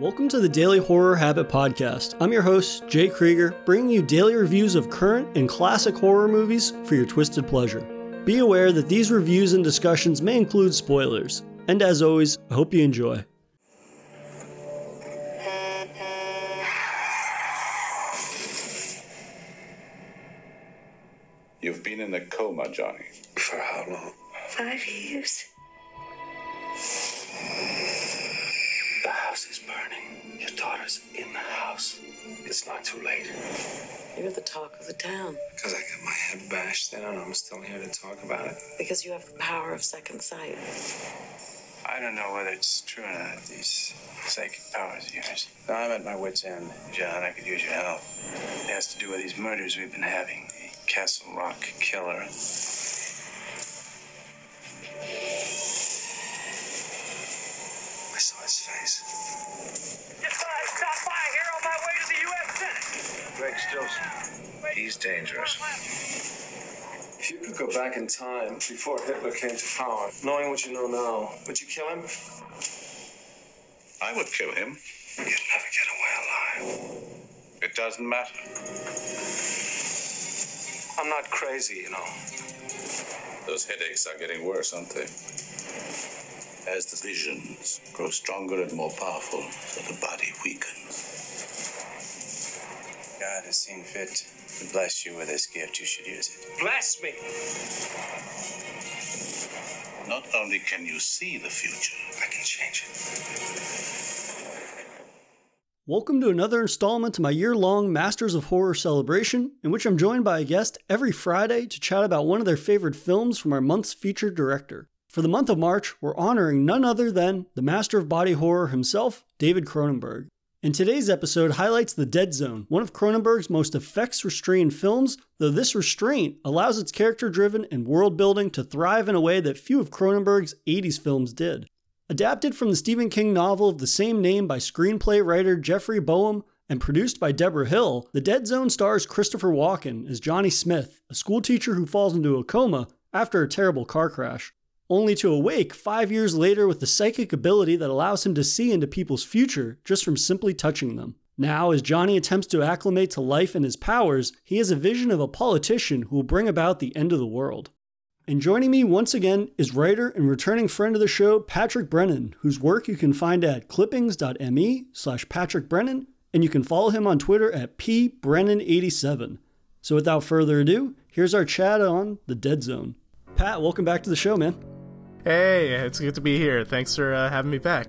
Welcome to the Daily Horror Habit Podcast. I'm your host, Jay Krieger, bringing you daily reviews of current and classic horror movies for your twisted pleasure. Be aware that these reviews and discussions may include spoilers. And as always, I hope you enjoy. Because you have the power of second sight. I don't know whether it's true or not, these psychic powers of yours. I'm at my wit's end. John, I could use your help. It has to do with these murders we've been having. The Castle Rock killer. I saw his face. Stop by here on my way to the U.S. Senate. Greg Stilson. He's dangerous. If you could go back in time before Hitler came to power, knowing what you know now, would you kill him? I would kill him. You'd never get away alive. It doesn't matter. I'm not crazy, you know. Those headaches are getting worse, aren't they? As the visions grow stronger and more powerful, so the body weakens. God has seen fit to bless you with this gift. You should use it. Bless me! Not only can you see the future, I can change it. Welcome to another installment to my year long Masters of Horror celebration, in which I'm joined by a guest every Friday to chat about one of their favorite films from our month's featured director. For the month of March, we're honoring none other than the master of body horror himself, David Cronenberg. And today's episode highlights The Dead Zone, one of Cronenberg's most effects restrained films, though this restraint allows its character driven and world building to thrive in a way that few of Cronenberg's 80s films did. Adapted from the Stephen King novel of the same name by screenplay writer Jeffrey Boam and produced by Deborah Hill, The Dead Zone stars Christopher Walken as Johnny Smith, a schoolteacher who falls into a coma after a terrible car crash, only to awake five years later with the psychic ability that allows him to see into people's future just from simply touching them. Now, as Johnny attempts to acclimate to life and his powers, he has a vision of a politician who will bring about the end of the world. And joining me once again is writer and returning friend of the show, Patrick Brennan, whose work you can find at clippings.me slash Patrick Brennan, and you can follow him on Twitter at pbrennan87. So without further ado, here's our chat on The Dead Zone. Pat, welcome back to the show, man. Hey, it's good to be here. Thanks for uh, having me back.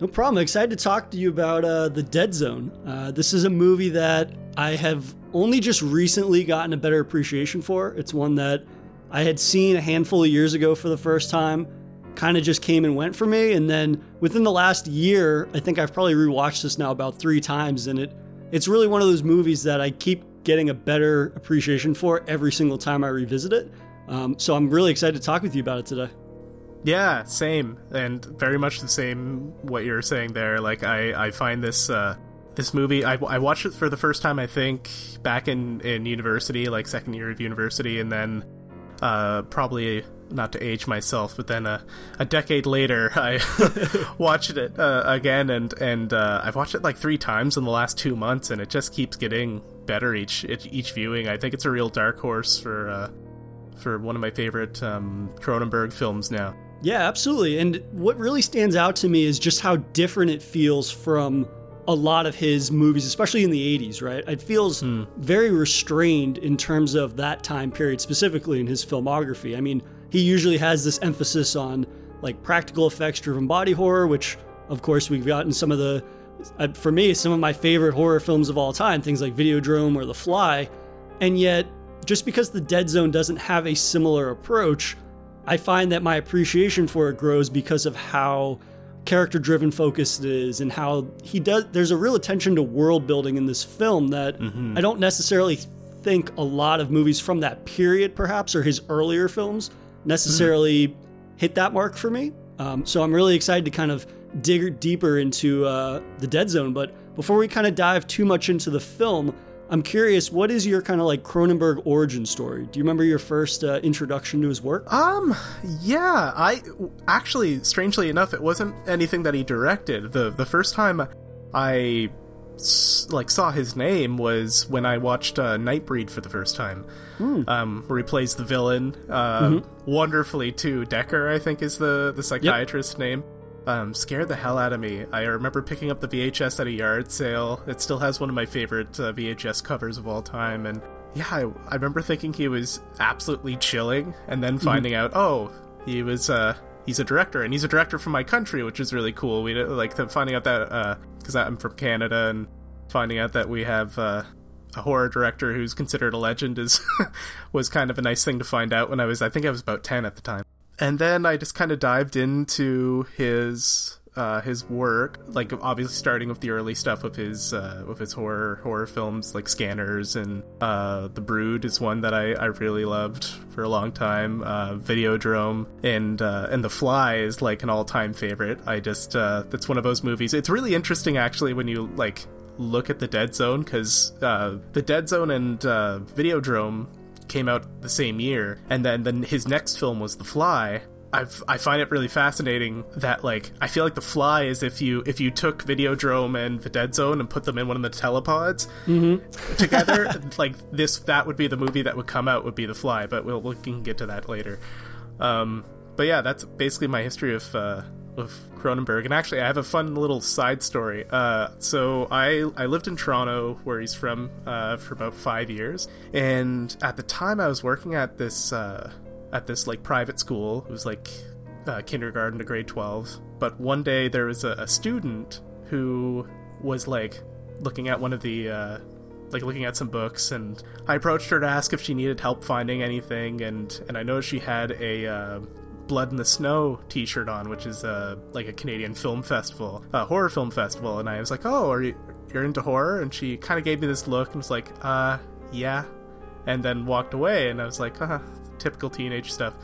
No problem. Excited to talk to you about uh, The Dead Zone. Uh, this is a movie that I have only just recently gotten a better appreciation for. It's one that I had seen a handful of years ago for the first time, kind of just came and went for me. And then within the last year, I think I've probably rewatched this now about three times. And it it's really one of those movies that I keep getting a better appreciation for every single time I revisit it. Um, so I'm really excited to talk with you about it today. Yeah, same, and very much the same. What you're saying there, like I, I find this uh, this movie. I, I watched it for the first time, I think, back in in university, like second year of university, and then uh, probably not to age myself, but then a, a decade later, I watched it uh, again, and and uh, I've watched it like three times in the last two months, and it just keeps getting better each each, each viewing. I think it's a real dark horse for uh, for one of my favorite um, Cronenberg films now. Yeah, absolutely. And what really stands out to me is just how different it feels from a lot of his movies, especially in the 80s, right? It feels very restrained in terms of that time period, specifically in his filmography. I mean, he usually has this emphasis on like practical effects driven body horror, which, of course, we've gotten some of the, uh, for me, some of my favorite horror films of all time, things like Videodrome or The Fly. And yet, just because The Dead Zone doesn't have a similar approach, I find that my appreciation for it grows because of how character driven focused it is and how he does there's a real attention to world building in this film that I don't necessarily think a lot of movies from that period perhaps or his earlier films necessarily hit that mark for me. Um, so I'm really excited to kind of dig deeper into uh, the Dead Zone. But before we kind of dive too much into the film, I'm curious, what is your kind of like Cronenberg origin story? Do you remember your first uh, introduction to his work? Um, yeah, I actually, strangely enough, it wasn't anything that he directed. the The first time I like saw his name was when I watched uh, Nightbreed for the first time, um, where he plays the villain uh, wonderfully too. Decker, I think, is the the psychiatrist's name. Um, scared the hell out of me. I remember picking up the VHS at a yard sale. It still has one of my favorite uh, VHS covers of all time, and yeah, I, I remember thinking he was absolutely chilling, and then finding out, oh, he was uh, he's a director, and he's a director from my country, which is really cool. We like the, finding out that because I'm from Canada, and finding out that we have uh, a horror director who's considered a legend is was kind of a nice thing to find out when I was I think I was about ten at the time. And then I just kind of dived into his uh, his work, like obviously starting with the early stuff of his uh, with his horror horror films like Scanners and uh, The Brood is one that I, I really loved for a long time. Uh, Videodrome and uh, and The Fly is like an all time favorite. I just uh, that's one of those movies. It's really interesting actually when you like look at the Dead Zone because uh, the Dead Zone and uh, Videodrome came out the same year, and then then his next film was The Fly. I've, I find it really fascinating that like I feel like The Fly is if you if you took Videodrome and the Dead Zone and put them in one of the telepods together, like this that would be the movie that would come out would be The Fly. But we'll we can get to that later. Um, but yeah, that's basically my history of uh, of Cronenberg. And actually, I have a fun little side story. Uh, so I I lived in Toronto, where he's from, uh, for about five years. And at the time, I was working at this uh, at this like private school. It was like uh, kindergarten to grade twelve. But one day there was a, a student who was like looking at one of the uh, like looking at some books and I approached her to ask if she needed help finding anything and and I noticed she had a uh, Blood in the Snow t-shirt on which is uh, like a Canadian film festival a horror film festival and I was like oh are you you're into horror and she kind of gave me this look and was like uh yeah and then walked away and I was like uh typical teenage stuff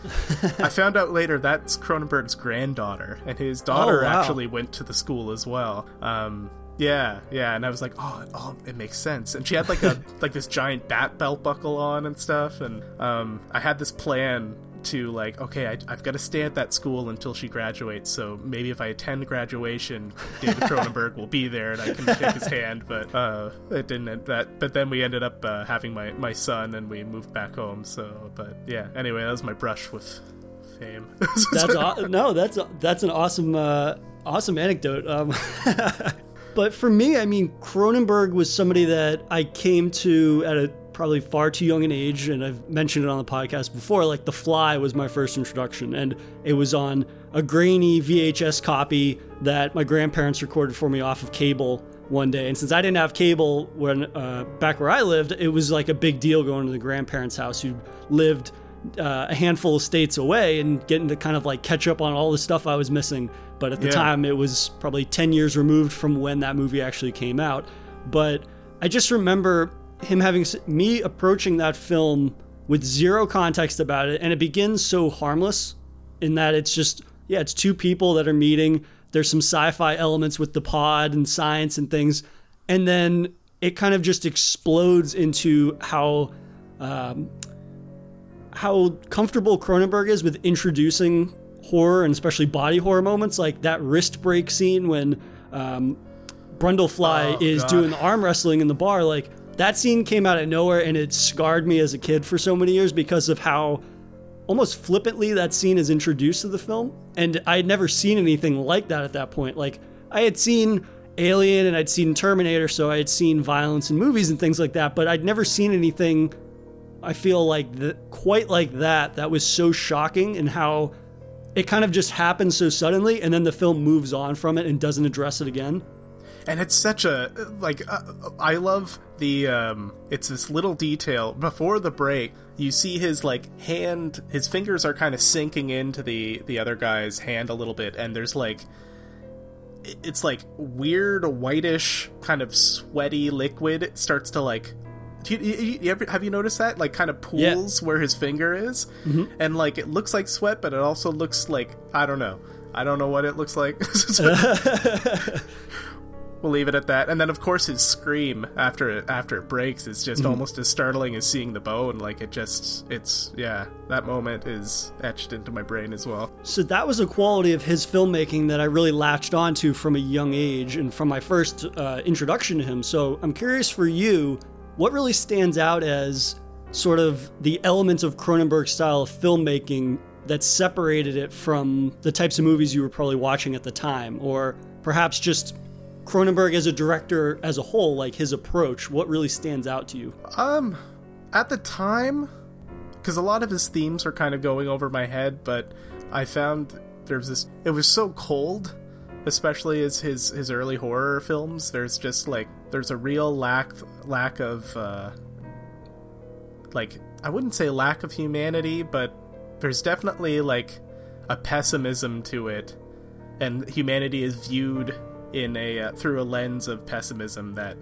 I found out later that's Cronenberg's granddaughter and his daughter Oh, wow. actually went to the school as well um yeah, yeah, and I was like, oh, oh, it makes sense. And she had like a like this giant bat belt buckle on and stuff, and um, I had this plan to like, okay, I, I've got to stay at that school until she graduates. So maybe if I attend graduation, David Cronenberg will be there and I can shake his hand. But uh, it didn't. end That, but then we ended up uh, having my my son, and we moved back home. So, but yeah. Anyway, that was my brush with fame. That's aw- no, that's that's an awesome uh, awesome anecdote. Um, but for me, I mean, Cronenberg was somebody that I came to at a probably far too young an age, and I've mentioned it on the podcast before. Like The Fly was my first introduction, and it was on a grainy VHS copy that my grandparents recorded for me off of cable one day. And since I didn't have cable when uh, back where I lived, it was like a big deal going to the grandparents' house who lived uh, a handful of states away and getting to kind of like catch up on all the stuff I was missing. But at the Yeah. time, it was probably 10 years removed from when that movie actually came out. But I just remember him having me approaching that film with zero context about it. And it begins so harmless in that it's just, yeah, it's two people that are meeting. There's some sci fi elements with the pod and science and things. And then it kind of just explodes into how um, how comfortable Cronenberg is with introducing horror and especially body horror moments, like that wrist break scene when um, Brundlefly Oh, is God. doing the arm wrestling in the bar. Like that scene came out of nowhere and it scarred me as a kid for so many years because of how almost flippantly that scene is introduced to the film. And I had never seen anything like that at that point. Like I had seen Alien and I'd seen Terminator, so I had seen violence in movies and things like that, but I'd never seen anything I feel like th- quite like that. That was so shocking and how it kind of just happens so suddenly, and then the film moves on from it and doesn't address it again. And it's such a like uh, i love the um it's this little detail. Before the break you see his like hand his fingers are kind of sinking into the the other guy's hand a little bit and there's like it's like weird whitish kind of sweaty liquid it starts to like do you, you, you ever, have you noticed that? Like kind of Yeah. pools where his finger is? And like it looks like sweat but it also looks like i don't know. I don't know what it looks like we'll leave it at that. And then of course his scream after it after it breaks is just almost as startling as seeing the bone. Like it just it's yeah, that moment is etched into my brain as well. So that was a quality of his filmmaking that I really latched onto from a young age and from my first uh, introduction to him. So I'm curious for you, what really stands out as sort of the elements of Cronenberg style of filmmaking that separated it from the types of movies you were probably watching at the time, or perhaps just Cronenberg as a director as a whole, like his approach. What really stands out to you? Um, at the time, because a lot of his themes were kind of going over my head, but I found there's this. It was so cold, especially as his his early horror films. There's just like there's a real lack lack of uh, like I wouldn't say lack of humanity, but there's definitely like a pessimism to it, and humanity is viewed in a uh, through a lens of pessimism that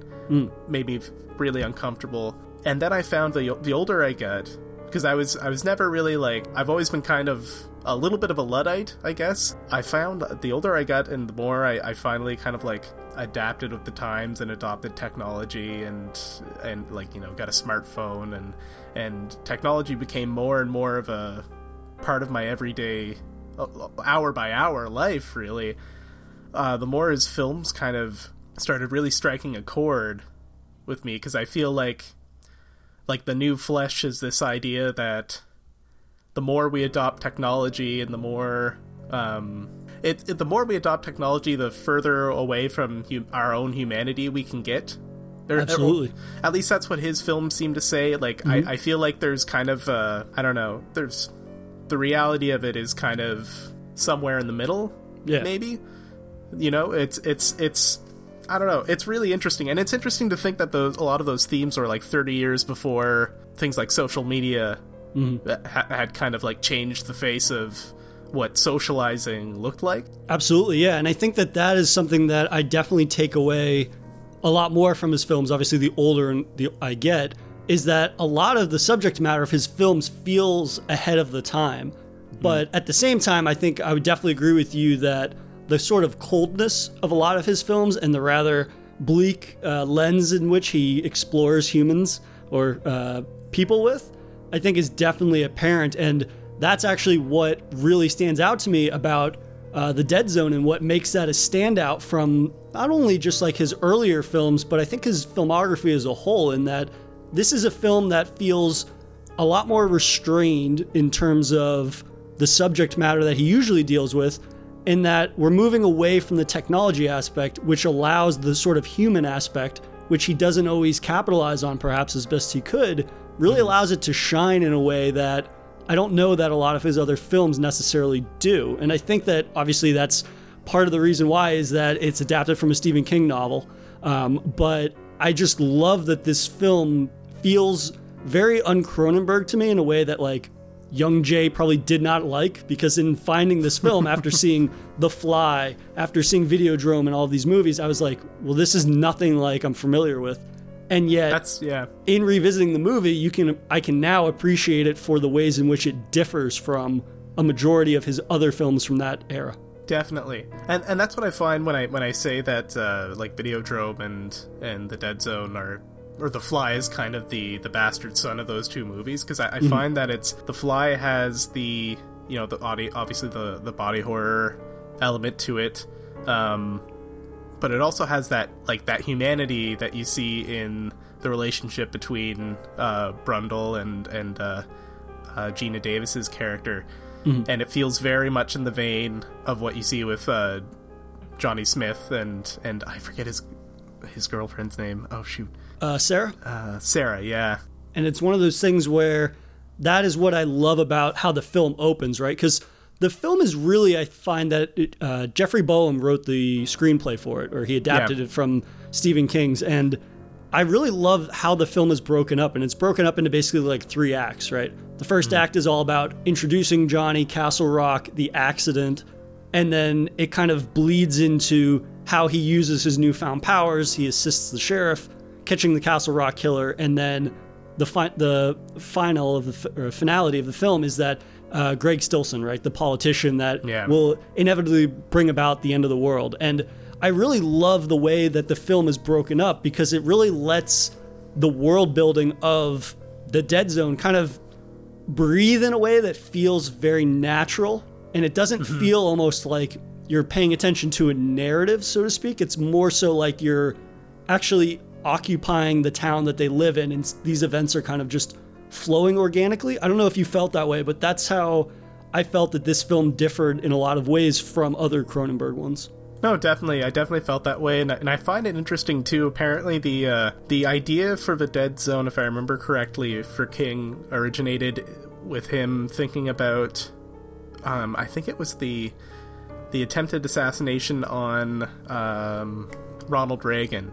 made me really uncomfortable. And then I found the the older I got, because I was I was never really like I've always been kind of a little bit of a luddite, I guess. I found the older I got and the more I, I finally kind of like adapted with the times and adopted technology and and like you know got a smartphone and and technology became more and more of a part of my everyday uh, hour by hour life really uh, the more his films kind of started really striking a chord with me because I feel like like the new flesh is this idea that the more we adopt technology and the more um, it, it the more we adopt technology, the further away from hum- our own humanity we can get. There- Absolutely. at least that's what his films seem to say. Like I, I feel like there's kind of uh, I don't know. There's the reality of it is kind of somewhere in the middle. Yeah. Maybe you know it's it's it's i don't know it's really interesting and it's interesting to think that those a lot of those themes are like 30 years before things like social media that ha- had kind of like changed the face of what socializing looked like Absolutely, yeah. And I think that that is something that I definitely take away a lot more from his films. Obviously, the older and the I get is that a lot of the subject matter of his films feels ahead of the time. Mm-hmm. But at the same time, I think I would definitely agree with you that the sort of coldness of a lot of his films and the rather bleak uh, lens in which he explores humans or uh, people with, I think is definitely apparent. And that's actually what really stands out to me about uh, the Dead Zone and what makes that a standout from not only just like his earlier films, but I think his filmography as a whole. In that this is a film that feels a lot more restrained in terms of the subject matter that he usually deals with, in that we're moving away from the technology aspect, which allows the sort of human aspect, which he doesn't always capitalize on perhaps as best he could, really allows it to shine in a way that I don't know that a lot of his other films necessarily do. And I think that obviously that's part of the reason why is that it's adapted from a Stephen King novel. Um, but I just love that this film feels very un Cronenberg to me in a way that like young Jay probably did not like because in finding this film after seeing The Fly, after seeing Videodrome and all of these movies, I was like, well, this is nothing like I'm familiar with. And yet that's yeah in revisiting the movie, you can I can now appreciate it for the ways in which it differs from a majority of his other films from that era. definitely and and that's what i find when i when i say that uh like videodrome and and the dead zone are or the fly is kind of the the bastard son of those two movies because I, I find that it's the fly has the you know the body obviously the the body horror element to it um but it also has that like that humanity that you see in the relationship between uh brundle and and uh, uh geena davis's character. And it feels very much in the vein of what you see with uh johnny smith and and i forget his his girlfriend's name. Oh shoot Uh, Sarah? uh sarah yeah And it's one of those things where that is what I love about how the film opens, right? Because the film is really, I find that it, uh, Jeffrey Boam wrote the screenplay for it, or he adapted Yeah. it from Stephen King's. And I really love how the film is broken up. And it's broken up into basically like three acts, right? The 1st act is all about introducing Johnny, Castle Rock, the accident, and then it kind of bleeds into how he uses his newfound powers. He assists the sheriff, catching the Castle Rock killer, and then the fi- the final of the f- or finality of the film is that uh, Greg Stilson, right, the politician that Yeah. will inevitably bring about the end of the world. And I really love the way that the film is broken up because it really lets the world building of the Dead Zone kind of breathe in a way that feels very natural and it doesn't feel almost like you're paying attention to a narrative so to speak it's more so like you're actually occupying the town that they live in and these events are kind of just flowing organically i don't know if you felt that way but that's how i felt that this film differed in a lot of ways from other cronenberg ones No, definitely. I definitely felt that way, and, and I find it interesting too. Apparently, the uh, the idea for the Dead Zone, if I remember correctly, for King originated with him thinking about. Um, I think it was the the attempted assassination on um, Ronald Reagan,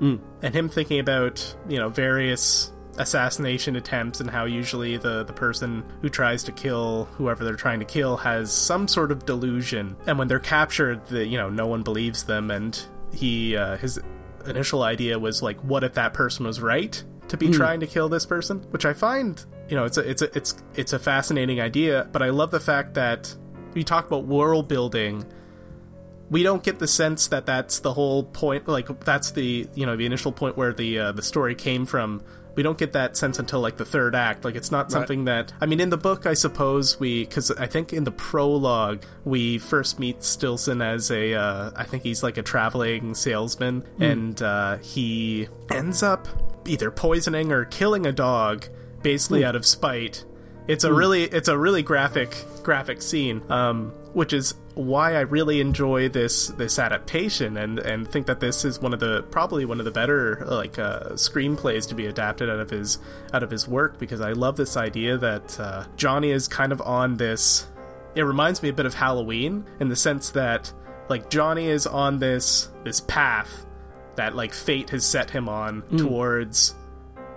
and him thinking about you know various assassination attempts and how usually the the person who tries to kill whoever they're trying to kill has some sort of delusion. And when they're captured the you know no one believes them. And he uh, his initial idea was like what if that person was right to be trying to kill this person? Which i find you know it's a it's a it's it's a fascinating idea. But i love the fact that we talk about world building we don't get the sense that that's the whole point like that's the you know the initial point where the uh, the story came from. We don't get that sense until like the third act. Like it's not something that i mean in the book i suppose we because i think in the prologue we first meet stilson as a uh, i think he's like a traveling salesman and uh, he ends up either poisoning or killing a dog basically out of spite. It's a really it's a really graphic graphic scene, um, which is why I really enjoy this this adaptation and and think that this is one of the probably one of the better like uh, screenplays to be adapted out of his out of his work because I love this idea that uh, Johnny is kind of on this. It reminds me a bit of Halloween in the sense that like Johnny is on this this path that like fate has set him on towards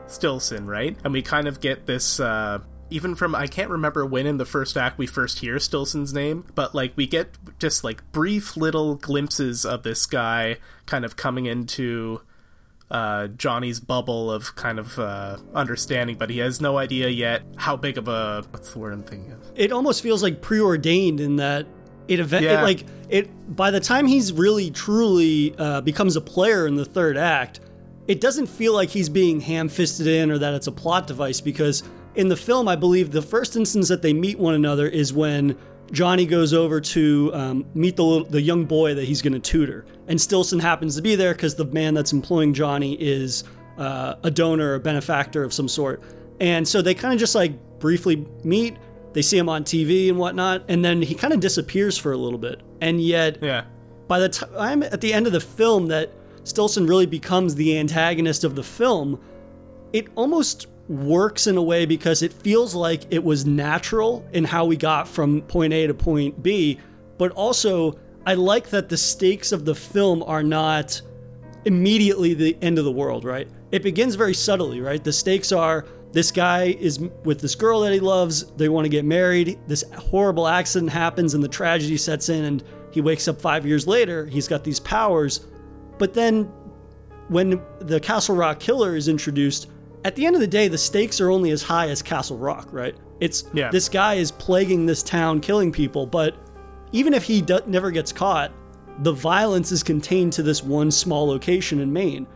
Stilson, right? And we kind of get this uh even from I can't remember when in the first act we first hear Stilson's name, but like we get just like brief little glimpses of this guy kind of coming into uh, Johnny's bubble of kind of uh, understanding, but he has no idea yet how big of a what's the word I'm thinking of. it almost feels like preordained in that it event Yeah. it, like it by the time he's really truly uh, becomes a player in the third act it doesn't feel like he's being ham-fisted in or that it's a plot device because in the film i believe the first instance that they meet one another is when johnny goes over to um, meet the, little, the young boy that he's going to tutor. And stilson happens to be there because the man that's employing johnny is uh, a donor a benefactor of some sort. And so they kind of just like briefly meet they see him on TV and whatnot, and then he kind of disappears for a little bit. And yet, Yeah, by the time I'm at the end of the film that Stilson really becomes the antagonist of the film, it almost works in a way because it feels like it was natural in how we got from point A to point B, but also I like that the stakes of the film are not immediately the end of the world, right? It begins very subtly, right? The stakes are this guy is with this girl that he loves, they want to get married, this horrible accident happens and the tragedy sets in and he wakes up 5 years later, he's got these powers. But then when the Castle Rock killer is introduced, at the end of the day the stakes are only as high as Castle Rock, right? It's Yeah. this guy is plaguing this town killing people, but even if he do- never gets caught, the violence is contained to this one small location in Maine.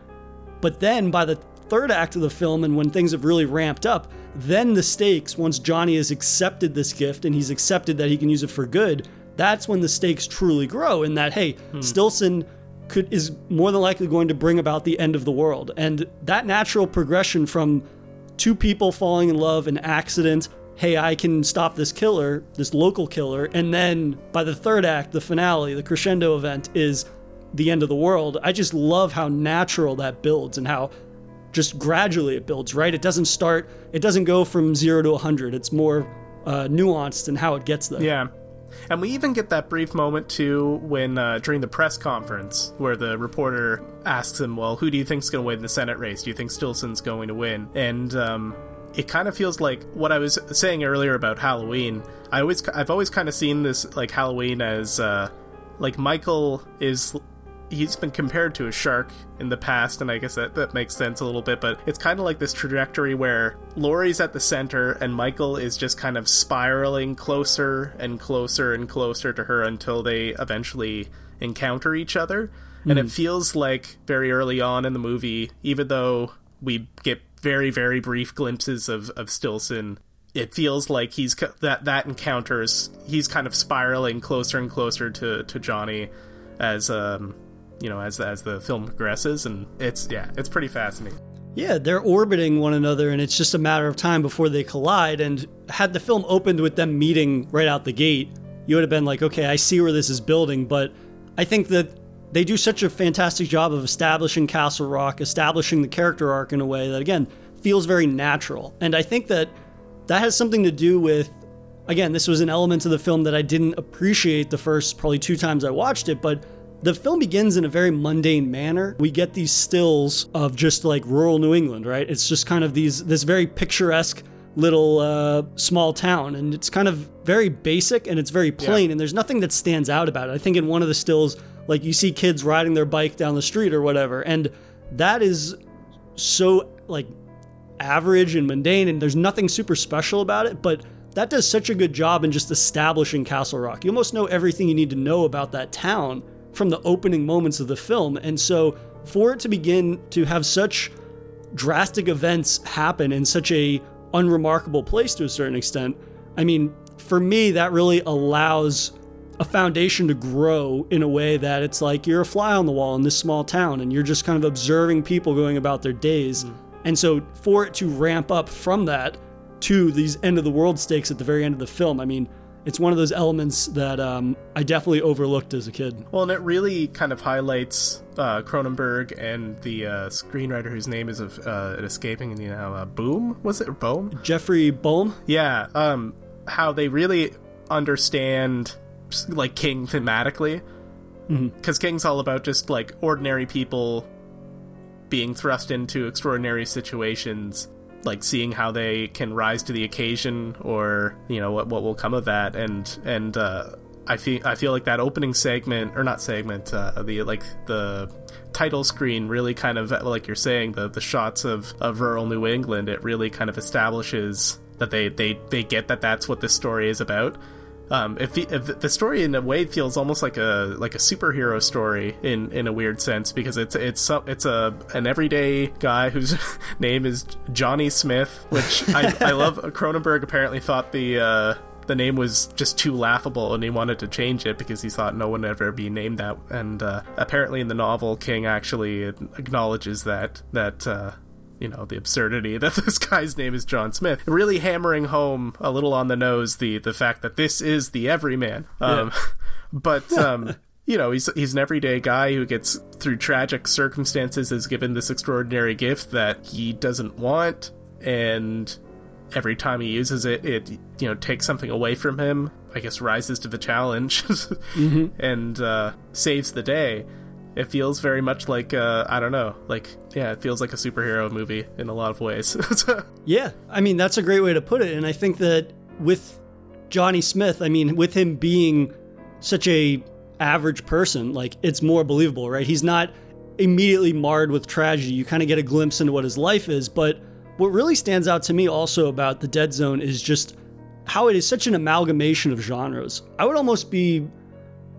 But then by the third act of the film, and when things have really ramped up, then the stakes, once Johnny has accepted this gift and he's accepted that he can use it for good, that's when the stakes truly grow. In that, hey, hmm. Stilson could is more than likely going to bring about the end of the world. And that natural progression from two people falling in love, an accident, hey, I can stop this killer, this local killer, and then by the third act, the finale, the crescendo event is the end of the world. I just love how natural that builds and how just gradually it builds, right? It doesn't start, it doesn't go from zero to 100. It's more uh, nuanced in how it gets there. Yeah. And we even get that brief moment too when uh, during the press conference where the reporter asks him, "Well, who do you think's going to win the Senate race? Do you think Stilson's going to win?" And um, it kind of feels like what I was saying earlier about Halloween. I always, I've always kind of seen this like Halloween as uh, like Michael is he's been compared to a shark in the past, and I guess that, that makes sense a little bit, but it's kind of like this trajectory where Laurie's at the center and Michael is just kind of spiraling closer and closer and closer to her until they eventually encounter each other. And it feels like very early on in the movie, even though we get very, very brief glimpses of, of Stilson, it feels like he's that that encounters he's kind of spiraling closer and closer to, to Johnny as um you know as as the film progresses and it's yeah it's pretty fascinating Yeah, they're orbiting one another, and it's just a matter of time before they collide. And had the film opened with them meeting right out the gate, you would have been like, okay, I see where this is building. But I think that they do such a fantastic job of establishing Castle Rock, establishing the character arc in a way that, again, feels very natural. And I think that that has something to do with again, this was an element of the film that I didn't appreciate the first probably two times I watched it, but the film begins in a very mundane manner. We get these stills of just like rural New England, right? It's just kind of these this very picturesque little uh, small town, and it's kind of very basic and it's very plain, and there's nothing that stands out about it. I think in one of the stills, like you see kids riding their bike down the street or whatever, and that is so like average and mundane, and there's nothing super special about it, but that does such a good job in just establishing Castle Rock. You almost know everything you need to know about that town from the opening moments of the film. And so for it to begin to have such drastic events happen in such a unremarkable place to a certain extent, I mean, for me that really allows a foundation to grow in a way that it's like you're a fly on the wall in this small town and you're just kind of observing people going about their days. Mm. And so for it to ramp up from that to these end of the world stakes at the very end of the film, I mean, it's one of those elements that um, I definitely overlooked as a kid. well and it really kind of highlights uh, Cronenberg and the uh, screenwriter whose name is uh, escaping you know uh, Boom? Was it Boom Jeffrey Boam, Yeah, um, how they really understand like King thematically, because King's all about just like ordinary people being thrust into extraordinary situations, like seeing how they can rise to the occasion, or you know what what will come of that, and and uh, I feel I feel like that opening segment or not segment, uh, the like the title screen really kind of like you're saying the the shots of of rural New England. It really kind of establishes that they they they get that that's what this story is about. Um, if, the, if the story in a way feels almost like a like a superhero story in in a weird sense because it's it's it's a an everyday guy whose name is Johnny Smith, which I, I love. Cronenberg apparently thought the uh, the name was just too laughable and he wanted to change it because he thought no one would ever be named that. And uh, apparently in the novel, King actually acknowledges that that. Uh, you know the absurdity that this guy's name is John Smith, really hammering home a little on the nose the the fact that this is the everyman. Um, but um, you know he's he's an everyday guy who gets through tragic circumstances is given this extraordinary gift that he doesn't want, and every time he uses it, it you know takes something away from him. I guess rises to the challenge and uh, saves the day it feels very much like uh, I don't know, like yeah, it feels like a superhero movie in a lot of ways. Yeah, I mean that's a great way to put it, and I think that with Johnny Smith, I mean with him being such a average person, like it's more believable, right? He's not immediately marred with tragedy. You kind of get a glimpse into what his life is, but what really stands out to me also about the Dead Zone is just how it is such an amalgamation of genres. I would almost be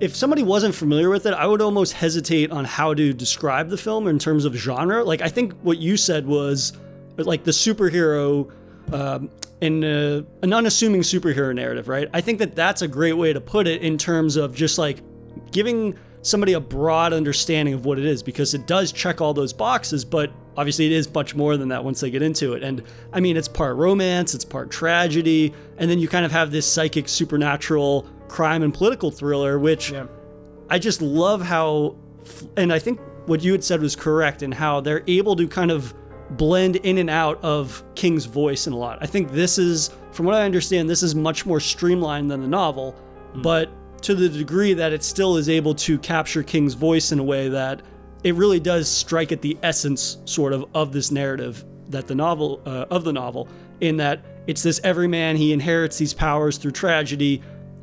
if somebody wasn't familiar with it, I would almost hesitate on how to describe the film in terms of genre. Like I think what you said was like the superhero um, in an unassuming superhero narrative, right? I think that that's a great way to put it in terms of just like giving somebody a broad understanding of what it is because it does check all those boxes, but obviously it is much more than that once they get into it. And I mean, it's part romance, it's part tragedy, and then you kind of have this psychic supernatural crime and political thriller, which Yeah. I just love how, and I think what you had said was correct in how they're able to kind of blend in and out of King's voice in a lot. I think this is, from what I understand, this is much more streamlined than the novel, but to the degree that it still is able to capture King's voice in a way that it really does strike at the essence, sort of, of this narrative that the novel uh, of the novel, in that it's this everyman he inherits these powers through tragedy,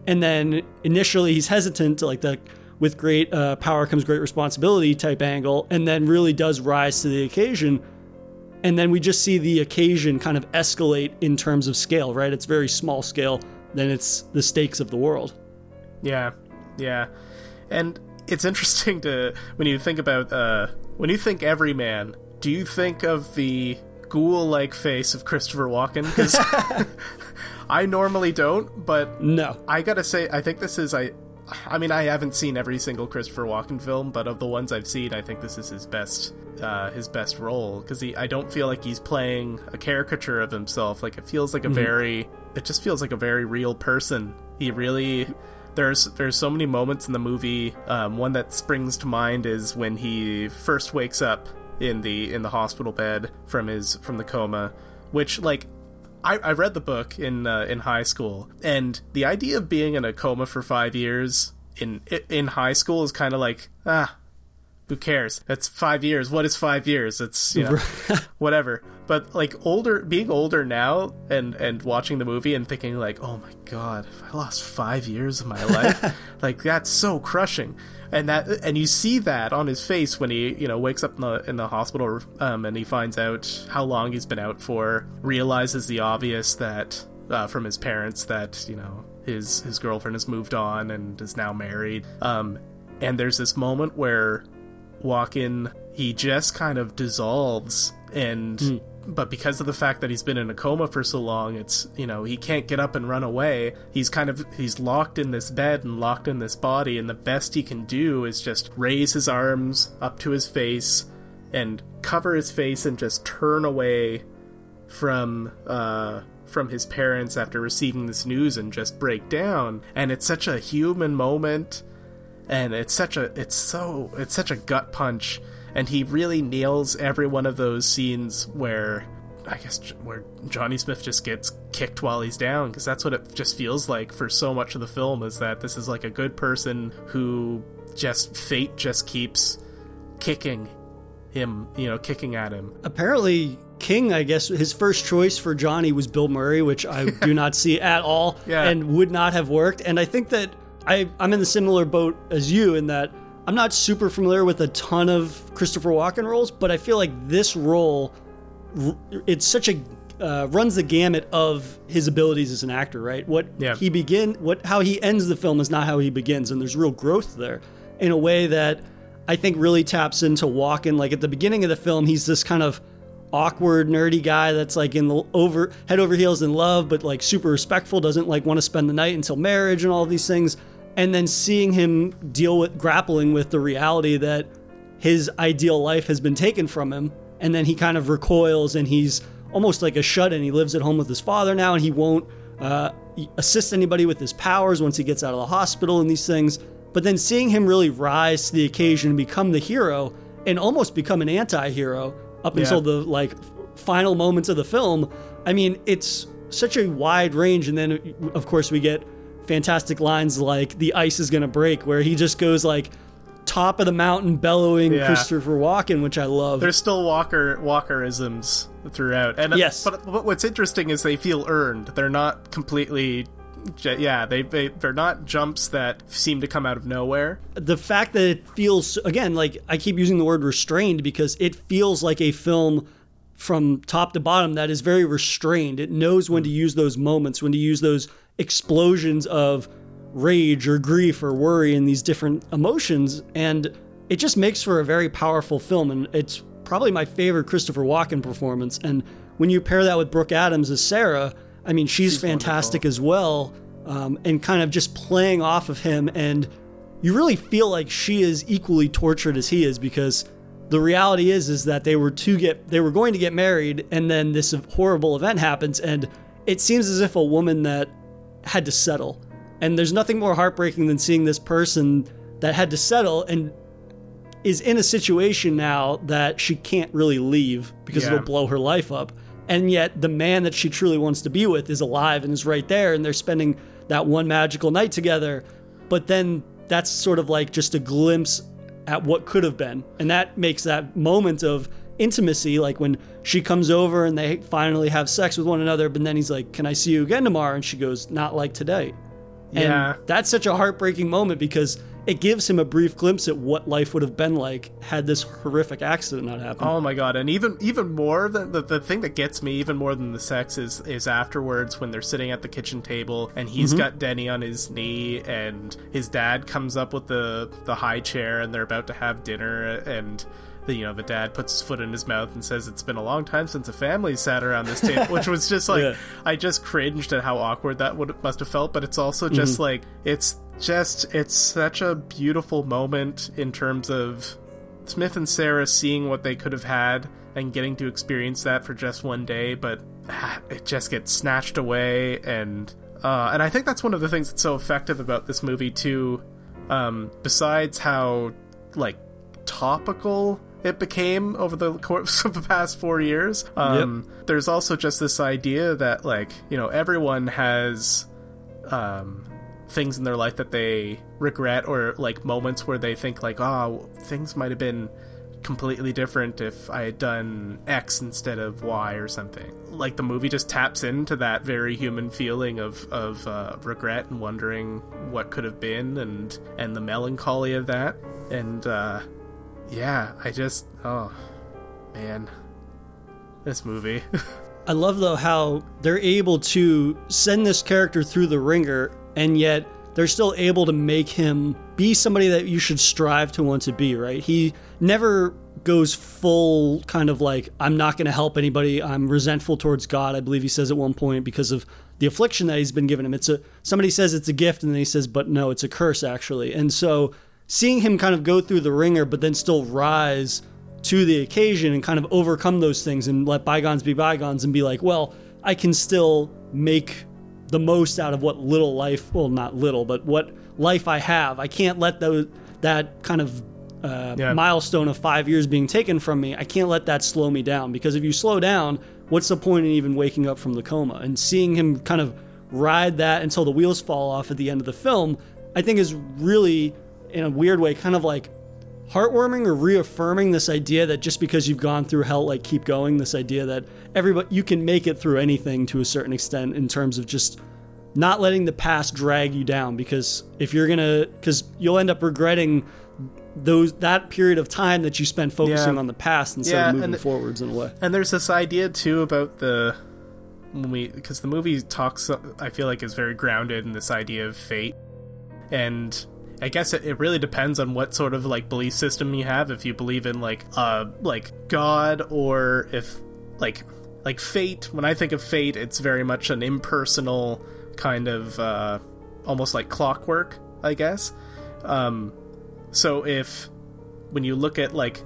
and then initially he's hesitant to like the with great uh, power comes great responsibility type angle, and then really does rise to the occasion. And then we just see the occasion kind of escalate in terms of scale, right? It's very small scale, then it's the stakes of the world. Yeah, yeah, and it's interesting to when you think about uh, when you think Everyman. Do you think of the ghoul-like face of Christopher Walken? Because I normally don't, but No. I gotta say, I think this is I. I mean, I haven't seen every single Christopher Walken film, but of the ones I've seen, I think this is his best, uh, his best role because he. I don't feel like he's playing a caricature of himself. Like it feels like a very. It just feels like a very real person. He really. There's there's so many moments in the movie. Um, one that springs to mind is when he first wakes up in the in the hospital bed from his from the coma, which like I, I read the book in uh, in high school, and the idea of being in a coma for five years in in high school is kind of like ah, who cares? That's five years. What is five years? It's you know whatever. But like older, being older now, and and watching the movie and thinking like, oh my god, if I lost five years of my life, like that's so crushing. And that, and you see that on his face when he, you know, wakes up in the in the hospital, um, and he finds out how long he's been out for. Realizes the obvious that uh, from his parents that you know his his girlfriend has moved on and is now married. Um, and there's this moment where Walken he just kind of dissolves and but because of the fact that he's been in a coma for so long it's you know he can't get up and run away. He's kind of he's locked in this bed and locked in this body and the best he can do is just raise his arms up to his face and cover his face and just turn away from uh from his parents after receiving this news and just break down. And it's such a human moment and it's such a it's so it's such a gut punch and he really nails every one of those scenes where I guess where Johnny Smith just gets kicked while he's down because that's what it just feels like for so much of the film is that this is like a good person who just fate just keeps kicking him, you know, kicking at him. Apparently, King, I guess, his first choice for Johnny was Bill Murray, which I do not see at all Yeah. and would not have worked. And I think that I, I'm in the similar boat as you in that I'm not super familiar with a ton of Christopher Walken roles, but I feel like this role, it's such a uh, runs the gamut of his abilities as an actor, right? What Yeah. he begin, what how he ends the film is not how he begins, and there's real growth there in a way that I think really taps into Walken. Like at the beginning of the film, he's this kind of awkward, nerdy guy that's like in the over head over heels in love, but like super respectful, doesn't like want to spend the night until marriage and all these things. And then seeing him deal with grappling with the reality that his ideal life has been taken from him, and then he kind of recoils and he's almost like a shut-in. He lives at home with his father now, and he won't uh, assist anybody with his powers once he gets out of the hospital and these things. But then seeing him really rise to the occasion and become the hero, and almost become an anti-hero up Yeah. until the like final moments of the film. I mean, it's such a wide range, and then of course we get fantastic lines like "the ice is gonna break," where he just goes like top of the mountain bellowing Yeah. Christopher Walken, which I love. There's still Walken Walkenisms throughout, and Yes. But, but what's interesting is they feel earned. They're not completely. Yeah, they, they they're not jumps that seem to come out of nowhere. the fact that it feels again like I keep using the word restrained because it feels like a film from top to bottom that is very restrained. It knows when to use those moments, when to use those explosions of rage or grief or worry and these different emotions and it just makes for a very powerful film and it's probably my favorite Christopher Walken performance and when you pair that with Brooke Adams as Sarah, I mean she's, fantastic as well um, and kind of just playing off of him and you really feel like she is equally tortured as he is because the reality is is that they were to get they were going to get married and then this horrible event happens and it seems as if a woman that had to settle and there's nothing more heartbreaking than seeing this person that had to settle and is in a situation now that she can't really leave because Yeah. it'll blow her life up. And yet the man that she truly wants to be with is alive and is right there and they're spending that one magical night together. But then that's sort of like just a glimpse at what could have been. And that makes that moment of intimacy like when she comes over and they finally have sex with one another but then he's like, "Can I see you again tomorrow?" and she goes, "Not like today." Yeah. And that's such a heartbreaking moment because it gives him a brief glimpse at what life would have been like had this horrific accident not happened. Oh my god! And even even more than the, the thing that gets me even more than the sex is is afterwards when they're sitting at the kitchen table and he's Mm-hmm. got Denny on his knee and his dad comes up with the the high chair and they're about to have dinner and. The, you know the dad puts his foot in his mouth and says it's been a long time since a family sat around this table which was just like Yeah. i just cringed at how awkward that would must have felt but it's also Mm-hmm. just like it's just it's such a beautiful moment in terms of Smith and Sarah seeing what they could have had and getting to experience that for just one day, but ah, it just gets snatched away. And uh, and I think that's one of the things that's so effective about this movie too. Um, besides how like topical it became over the course of the past four years, um, there's also just this idea that like you know everyone has um, things in their life that they regret or like moments where they think like oh things might have been completely different if i had done x instead of y or something. Like the movie just taps into that very human feeling of of uh, regret and wondering what could have been and and the melancholy of that. And uh yeah i just oh man this movie I love though how they're able to send this character through the ringer and yet they're still able to make him be somebody that you should strive to want to be, right? He never goes full kind of like I'm not going to help anybody. I'm resentful towards God. I believe he says at one point because of the affliction that he's been given him. It's a somebody says it's a gift and then he says but no, it's a curse actually. And so seeing him kind of go through the ringer but then still rise to the occasion and kind of overcome those things and let bygones be bygones and be like, well, I can still make the most out of what little life, well, not little, but what life I have. I can't let those that kind of uh, Yeah. milestone of five years being taken from me. I can't let that slow me down because if you slow down, what's the point in even waking up from the coma and seeing him kind of ride that until the wheels fall off at the end of the film? I think is really, in a weird way, kind of like heartwarming or reaffirming this idea that just because you've gone through hell like keep going this idea that everybody you can make it through anything to a certain extent in terms of just not letting the past drag you down. Because if you're gonna because you'll end up regretting those that period of time that you spent focusing Yeah. on the past instead Yeah, of moving the- forwards in a way. And there's this idea too about the when we because the movie talks I feel like is very grounded in this idea of fate, and I guess it, it really depends on what sort of like belief system you have. If you believe in like uh like God or if like like fate. When I think of fate, it's very much an impersonal kind of uh almost like clockwork, I guess. Um, so if when you look at like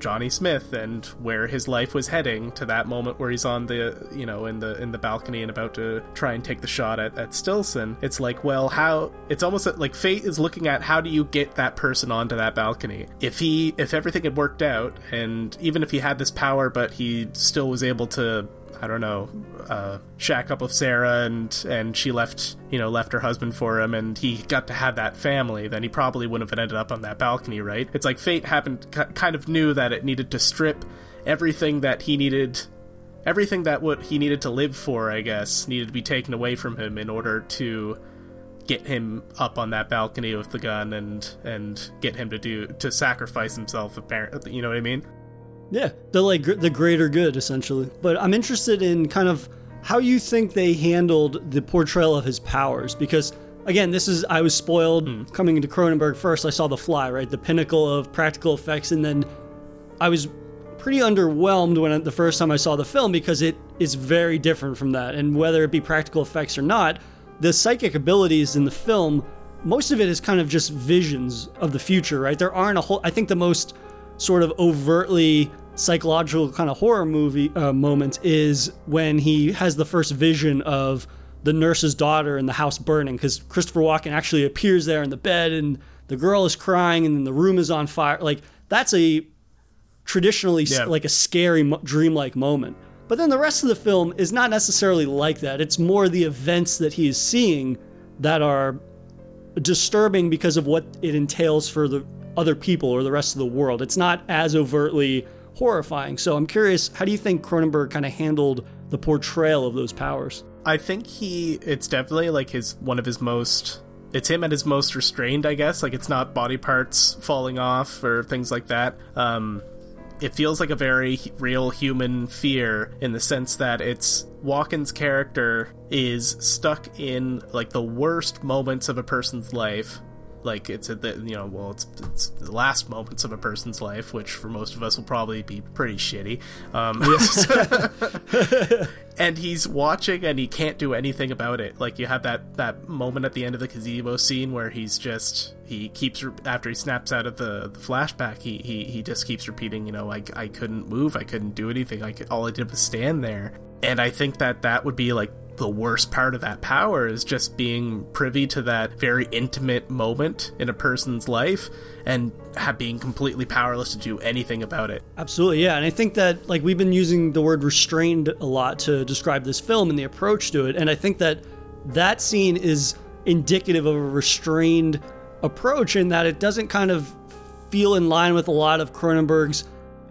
Johnny Smith and where his life was heading to that moment where he's on the you know in the in the balcony and about to try and take the shot at, at Stillson. It's like well how it's almost like fate is looking at how do you get that person onto that balcony? If he if everything had worked out and even if he had this power but he still was able to I don't know, uh, shack up with Sarah, and and she left, you know, left her husband for him, and he got to have that family. Then he probably wouldn't have ended up on that balcony, right? It's like fate happened, ki- kind of knew that it needed to strip everything that he needed, everything that what he needed to live for, I guess, needed to be taken away from him in order to get him up on that balcony with the gun and and get him to do to sacrifice himself. Apparently, you know what I mean? Yeah, the like gr- the greater good essentially. But I'm interested in kind of how you think they handled the portrayal of his powers because again, this is I was spoiled hmm. coming into Cronenberg first. I saw The Fly, right, the pinnacle of practical effects, and then I was pretty underwhelmed when the first time I saw the film because it is very different from that. And whether it be practical effects or not, the psychic abilities in the film, most of it is kind of just visions of the future, right? There aren't a whole. I think the most sort of overtly psychological kind of horror movie uh, moment is when he has the first vision of the nurse's daughter in the house burning because Christopher Walken actually appears there in the bed and the girl is crying and then the room is on fire. Like that's a traditionally Yeah. like a scary dreamlike moment. But then the rest of the film is not necessarily like that. It's more the events that he is seeing that are disturbing because of what it entails for the other people or the rest of the world. It's not as overtly horrifying. So I'm curious, how do you think Cronenberg kind of handled the portrayal of those powers? I think he it's definitely like his one of his most it's him at his most restrained, I guess. Like it's not body parts falling off or things like that. Um, it feels like a very real human fear in the sense that it's Walken's character is stuck in like the worst moments of a person's life. Like it's at the you know well it's it's the last moments of a person's life, which for most of us will probably be pretty shitty. Um, and he's watching and he can't do anything about it. Like you have that that moment at the end of the gazebo scene where he's just he keeps after he snaps out of the, the flashback he, he he just keeps repeating you know I, I couldn't move I couldn't do anything I could, all I did was stand there and I think that that would be like the worst part of that power is just being privy to that very intimate moment in a person's life and being completely powerless to do anything about it. Absolutely, yeah. And I think that like we've been using the word restrained a lot to describe this film and the approach to it, and I think that that scene is indicative of a restrained approach in that it doesn't kind of feel in line with a lot of Cronenberg's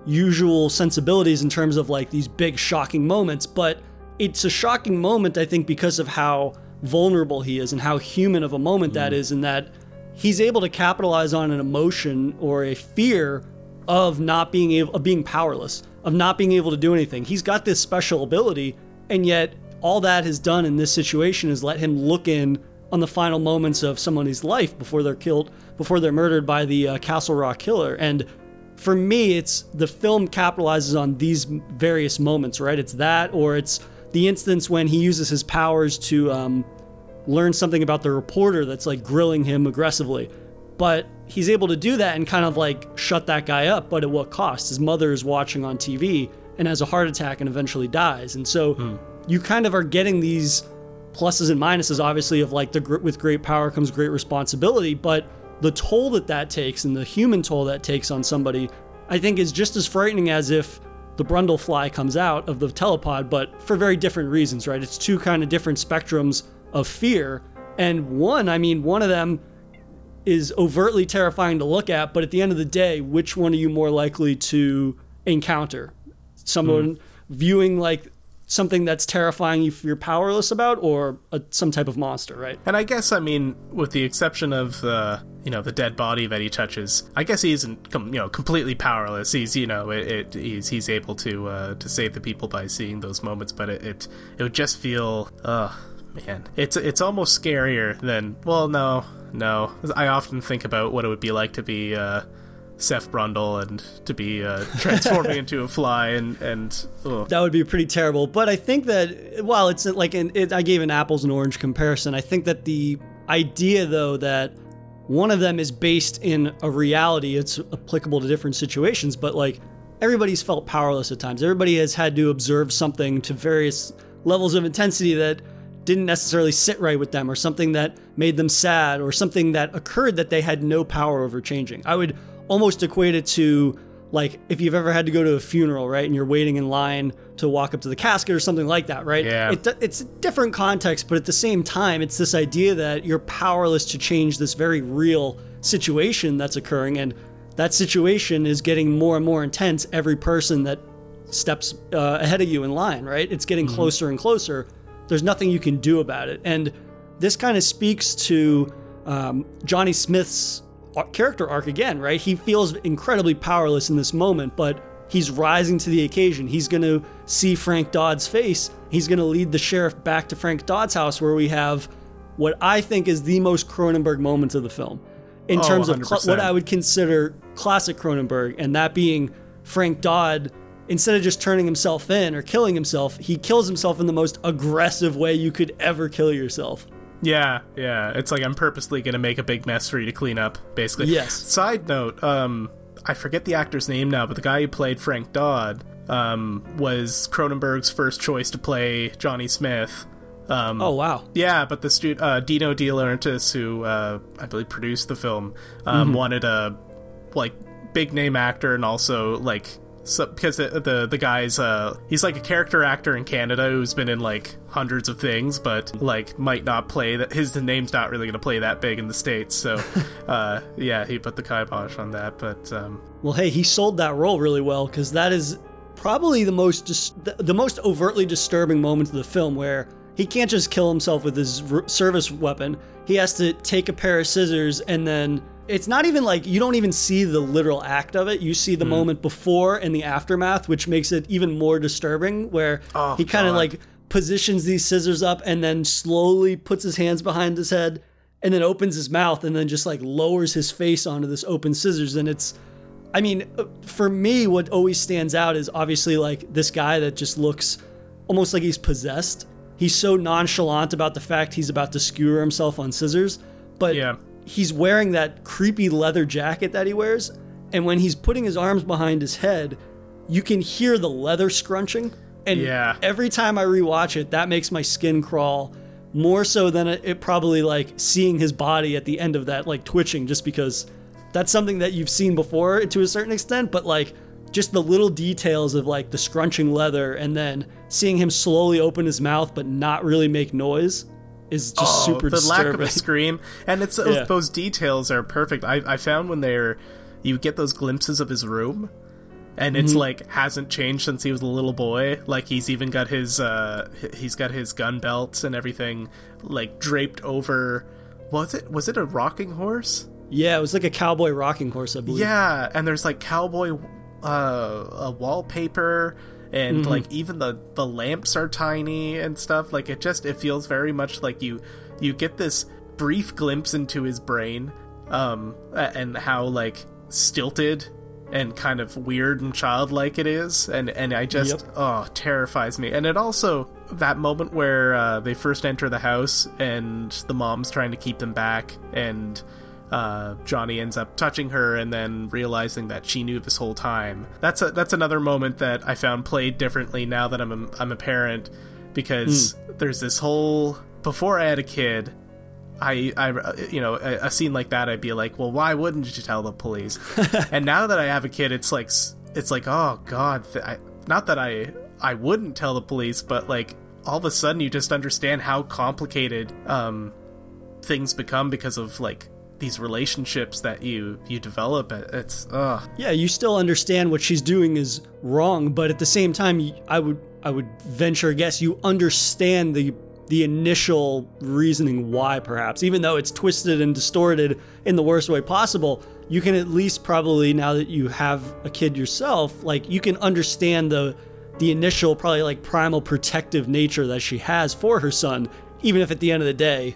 usual sensibilities in terms of like these big shocking moments, but it's a shocking moment, I think, because of how vulnerable he is and how human of a moment that is, and that he's able to capitalize on an emotion or a fear of not being able of being powerless, of not being able to do anything. He's got this special ability, and yet all that has done in this situation is let him look in on the final moments of somebody's life before they're killed, before they're murdered by the uh, Castle Rock killer. And for me, it's the film capitalizes on these various moments, right? It's that, or it's the instance when he uses his powers to um, learn something about the reporter that's like grilling him aggressively. But he's able to do that and kind of like shut that guy up, but at what cost? His mother is watching on TV and has a heart attack and eventually dies. And so you kind of are getting these pluses and minuses, obviously, of like the with great power comes great responsibility, but the toll that that takes and the human toll that takes on somebody, I think, is just as frightening as if the Brundle fly comes out of the telepod, but for very different reasons, right? It's two kind of different spectrums of fear. And one, I mean, one of them is overtly terrifying to look at, but at the end of the day, which one are you more likely to encounter? Someone hmm. viewing like something that's terrifying you you're powerless about or a, some type of monster, right? And I guess I mean, with the exception of the you know the dead body that he touches, I guess he isn't com- you know completely powerless. He's you know it, it he's he's able to uh, to save the people by seeing those moments, but it it, it would just feel uh man, it's it's almost scarier than well no no. I often think about what it would be like to be uh, Seth Brundle and to be uh, transforming into a fly and and ugh. That would be pretty terrible. But I think that while it's like an, it, I gave an apples and orange comparison, I think that the idea though that one of them is based in a reality, it's applicable to different situations, but like everybody's felt powerless at times. Everybody has had to observe something to various levels of intensity that didn't necessarily sit right with them or something that made them sad or something that occurred that they had no power over changing. I would almost equate it to like if you've ever had to go to a funeral, right? And you're waiting in line to walk up to the casket or something like that, right? Yeah. It, it's a different context, but at the same time, it's this idea that you're powerless to change this very real situation that's occurring. And that situation is getting more and more intense every person that steps uh, ahead of you in line, right? It's getting closer and closer. There's nothing you can do about it. And this kind of speaks to um, Johnny Smith's character arc again, right? He feels incredibly powerless in this moment, but he's rising to the occasion. He's going to see Frank Dodd's face. He's going to lead the sheriff back to Frank Dodd's house, where we have what I think is the most Cronenberg moment of the film, in Oh, terms of cl- what I would consider classic Cronenberg, and that being Frank Dodd. Instead of just turning himself in or killing himself, he kills himself in the most aggressive way you could ever kill yourself. Yeah, yeah. It's like I'm purposely gonna make a big mess for you to clean up, basically. Yes. Side note, um, I forget the actor's name now, but the guy who played Frank Dodd, um, was Cronenberg's first choice to play Johnny Smith. Um, Oh wow! yeah, but the stu- uh, Dino De Laurentiis, who uh, I believe produced the film, um, wanted a like big name actor and also like so, because the, the the guy's uh he's like a character actor in Canada who's been in like hundreds of things, but like might not play that his name's not really gonna play that big in the states. So, uh, yeah, he put the kibosh on that. But um, Well, hey, he sold that role really well because that is probably the most dis- the, most overtly disturbing moment of the film, where he can't just kill himself with his service weapon. He has to take a pair of scissors and then it's not even like you don't even see the literal act of it. You see the moment before and the aftermath, which makes it even more disturbing. Where Oh, he kind of like positions these scissors up and then slowly puts his hands behind his head and then opens his mouth and then just like lowers his face onto this open scissors. And it's, I mean, uh, for me, what always stands out is obviously like this guy that just looks almost like he's possessed. He's so nonchalant about the fact he's about to skewer himself on scissors, but Yeah. He's wearing that creepy leather jacket that he wears. And when he's putting his arms behind his head, you can hear the leather scrunching. And Yeah. every time I rewatch it, that makes my skin crawl more so than it, it probably like seeing his body at the end of that, like twitching, just because that's something that you've seen before to a certain extent. But like just the little details of like the scrunching leather and then seeing him slowly open his mouth but not really make noise is just super Oh, the disturbing. lack of a scream, and it's Yeah. those details are perfect. I, I found when they're you get those glimpses of his room, and it's Mm-hmm. like hasn't changed since he was a little boy. Like he's even got his uh he's got his gun belts and everything like draped over. Was it was it a rocking horse? Yeah, it was like a cowboy rocking horse, I believe. Yeah, and there's like cowboy uh a wallpaper and Mm-hmm. like even the the lamps are tiny and stuff like it just it feels very much like you you get this brief glimpse into his brain um and how like stilted and kind of weird and childlike it is and and I just Yep. oh terrifies me and it also that moment where uh, they first enter the house and the mom's trying to keep them back and uh, Johnny ends up touching her and then realizing that she knew this whole time. That's a, that's another moment that I found played differently now that I'm a, I'm a parent because there's this whole before I had a kid. I, I, you know, a, a scene like that, I'd be like, well, why wouldn't you tell the police? and now that I have a kid, it's like, it's like, oh god, th- I, not that I, I wouldn't tell the police, but like, all of a sudden, you just understand how complicated, um, things become because of like these relationships that you you develop. It's. Yeah, you still understand what she's doing is wrong, but at the same time, I would I would venture a guess you understand the the initial reasoning why perhaps even though it's twisted and distorted in the worst way possible you can at least probably now that you have a kid yourself like you can understand the the initial probably like primal protective nature that she has for her son even if at the end of the day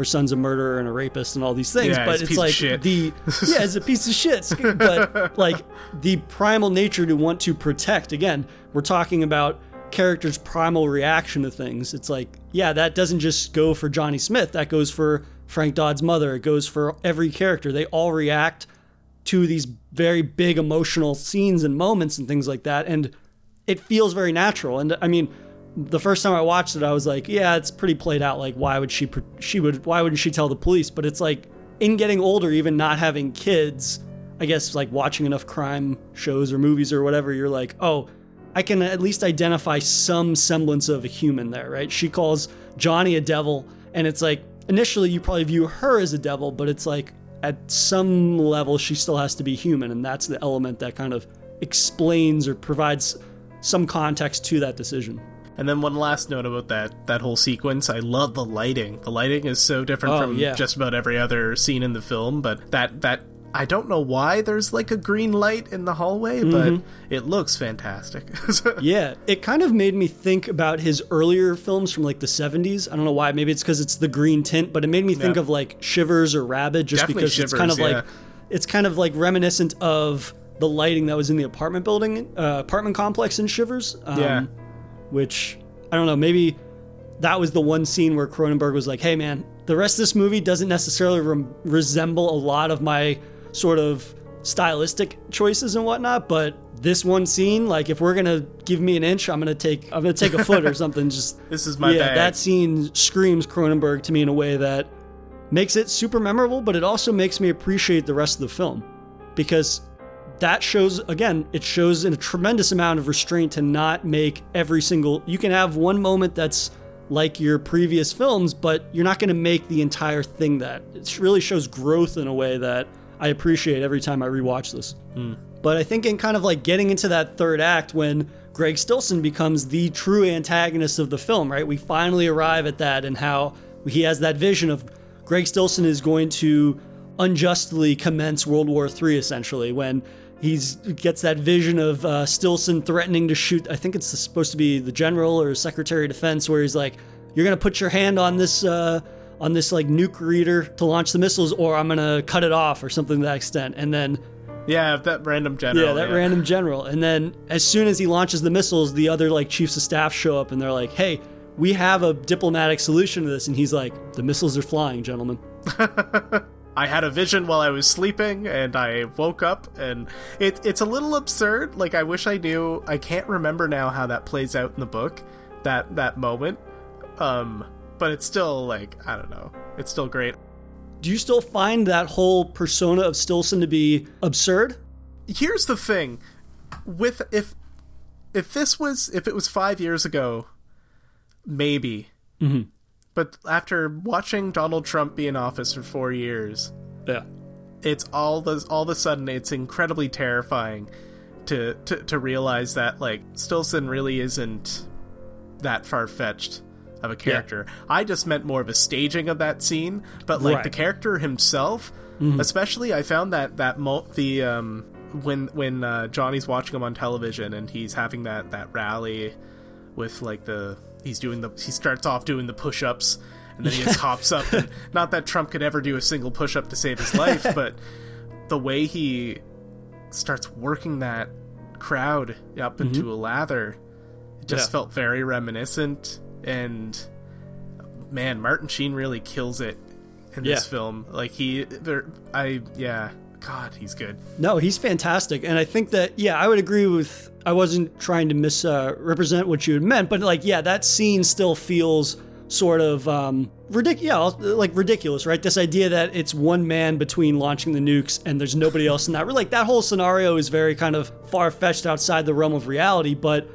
her son's a murderer and a rapist and all these things Yeah, but it's like the yeah it's a piece of shit. But like the primal nature to want to protect again we're talking about character's primal reaction to things. It's like yeah that doesn't just go for johnny smith. That goes for frank dodd's mother. It goes for every character. They all react to these very big emotional scenes and moments and things like that and it feels very natural. And i mean the first time i watched it i was like yeah it's pretty played out like why would she she would why wouldn't she tell the police? But it's like in getting older even not having kids i guess like watching enough crime shows or movies or whatever you're like oh i can at least identify some semblance of a human there right? She calls johnny a devil and it's like initially you probably view her as a devil but it's like at some level she still has to be human and that's the element that kind of explains or provides some context to that decision And then one last note about that that whole sequence. I love the lighting. The lighting is so different Oh, from yeah. just about every other scene in the film, but that that I don't know why there's like a green light in the hallway, Mm-hmm. but it looks fantastic. Yeah, it kind of made me think about his earlier films from like the 70s. I don't know why. Maybe it's because it's the green tint, but it made me think Yeah. of like Shivers or Rabid just Definitely because it's kind of Shivers, like it's kind of like reminiscent of the lighting that was in the apartment building, uh, apartment complex in Shivers. Um, Yeah. Which I don't know. Maybe that was the one scene where Cronenberg was like, "Hey, man, the rest of this movie doesn't necessarily rem- resemble a lot of my sort of stylistic choices and whatnot, but this one scene, like, if we're gonna give me an inch, I'm gonna take, I'm gonna take a foot or something. Just This is my yeah, bag. that scene screams Cronenberg to me in a way that makes it super memorable, but it also makes me appreciate the rest of the film because that shows again it shows in a tremendous amount of restraint to not make every single you can have one moment that's like your previous films but you're not going to make the entire thing that it really shows growth in a way that i appreciate every time i rewatch this hmm. but i think in kind of like getting into that third act when Greg Stillson becomes the true antagonist of the film, right? We finally arrive at that and how he has that vision of Greg Stillson is going to unjustly commence World War III essentially when he's gets that vision of uh, Stillson threatening to shoot. I think it's supposed to be the general or Secretary of Defense, where he's like, "You're gonna put your hand on this uh, on this like nuke reader to launch the missiles, or I'm gonna cut it off, or something to that extent." And then Yeah, that random general. yeah, that random general. And then as soon as he launches the missiles, the other like chiefs of staff show up and they're like, "Hey, we have a diplomatic solution to this." And he's like, "The missiles are flying, gentlemen." I had a vision while I was sleeping, and I woke up, and it, it's a little absurd. Like I wish I knew. I can't remember now how that plays out in the book. That that moment. Um, but it's still like I don't know. It's still great. Do you still find that whole persona of Stillson to be absurd? here's the thing with if if this was if it was five years ago maybe Mm-hmm. But after watching donald trump be in office for four years Yeah. it's all the all of a sudden it's incredibly terrifying to to, to realize that like stillson really isn't that far-fetched of a character i just meant more of a staging of that scene but like Right. the character himself especially i found that that mo- the um when when uh, johnny's watching him on television and he's having that that rally with like the he's doing the he starts off doing the push-ups and then he just hops up and not that trump could ever do a single push-up to save his life but the way he starts working that crowd up into mm-hmm. a lather it just Yeah. felt very reminiscent and man martin sheen really kills it in this Yeah. film. Like he there i yeah god he's good No, he's fantastic, and I think that yeah, I would agree with. I wasn't trying to misrepresent uh, what you had meant, but like yeah, that scene still feels sort of um, ridiculous. Yeah, like ridiculous, right? This idea that it's one man between launching the nukes and there's nobody else in that. Like that whole scenario is very kind of far fetched outside the realm of reality, but.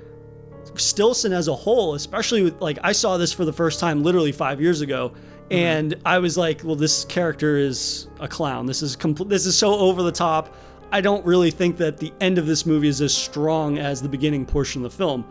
Stillson as a whole, especially with like I saw this for the first time literally five years ago, and I was like, well, this character is a clown. This is this is so over the top. I don't really think that the end of this movie is as strong as the beginning portion of the film.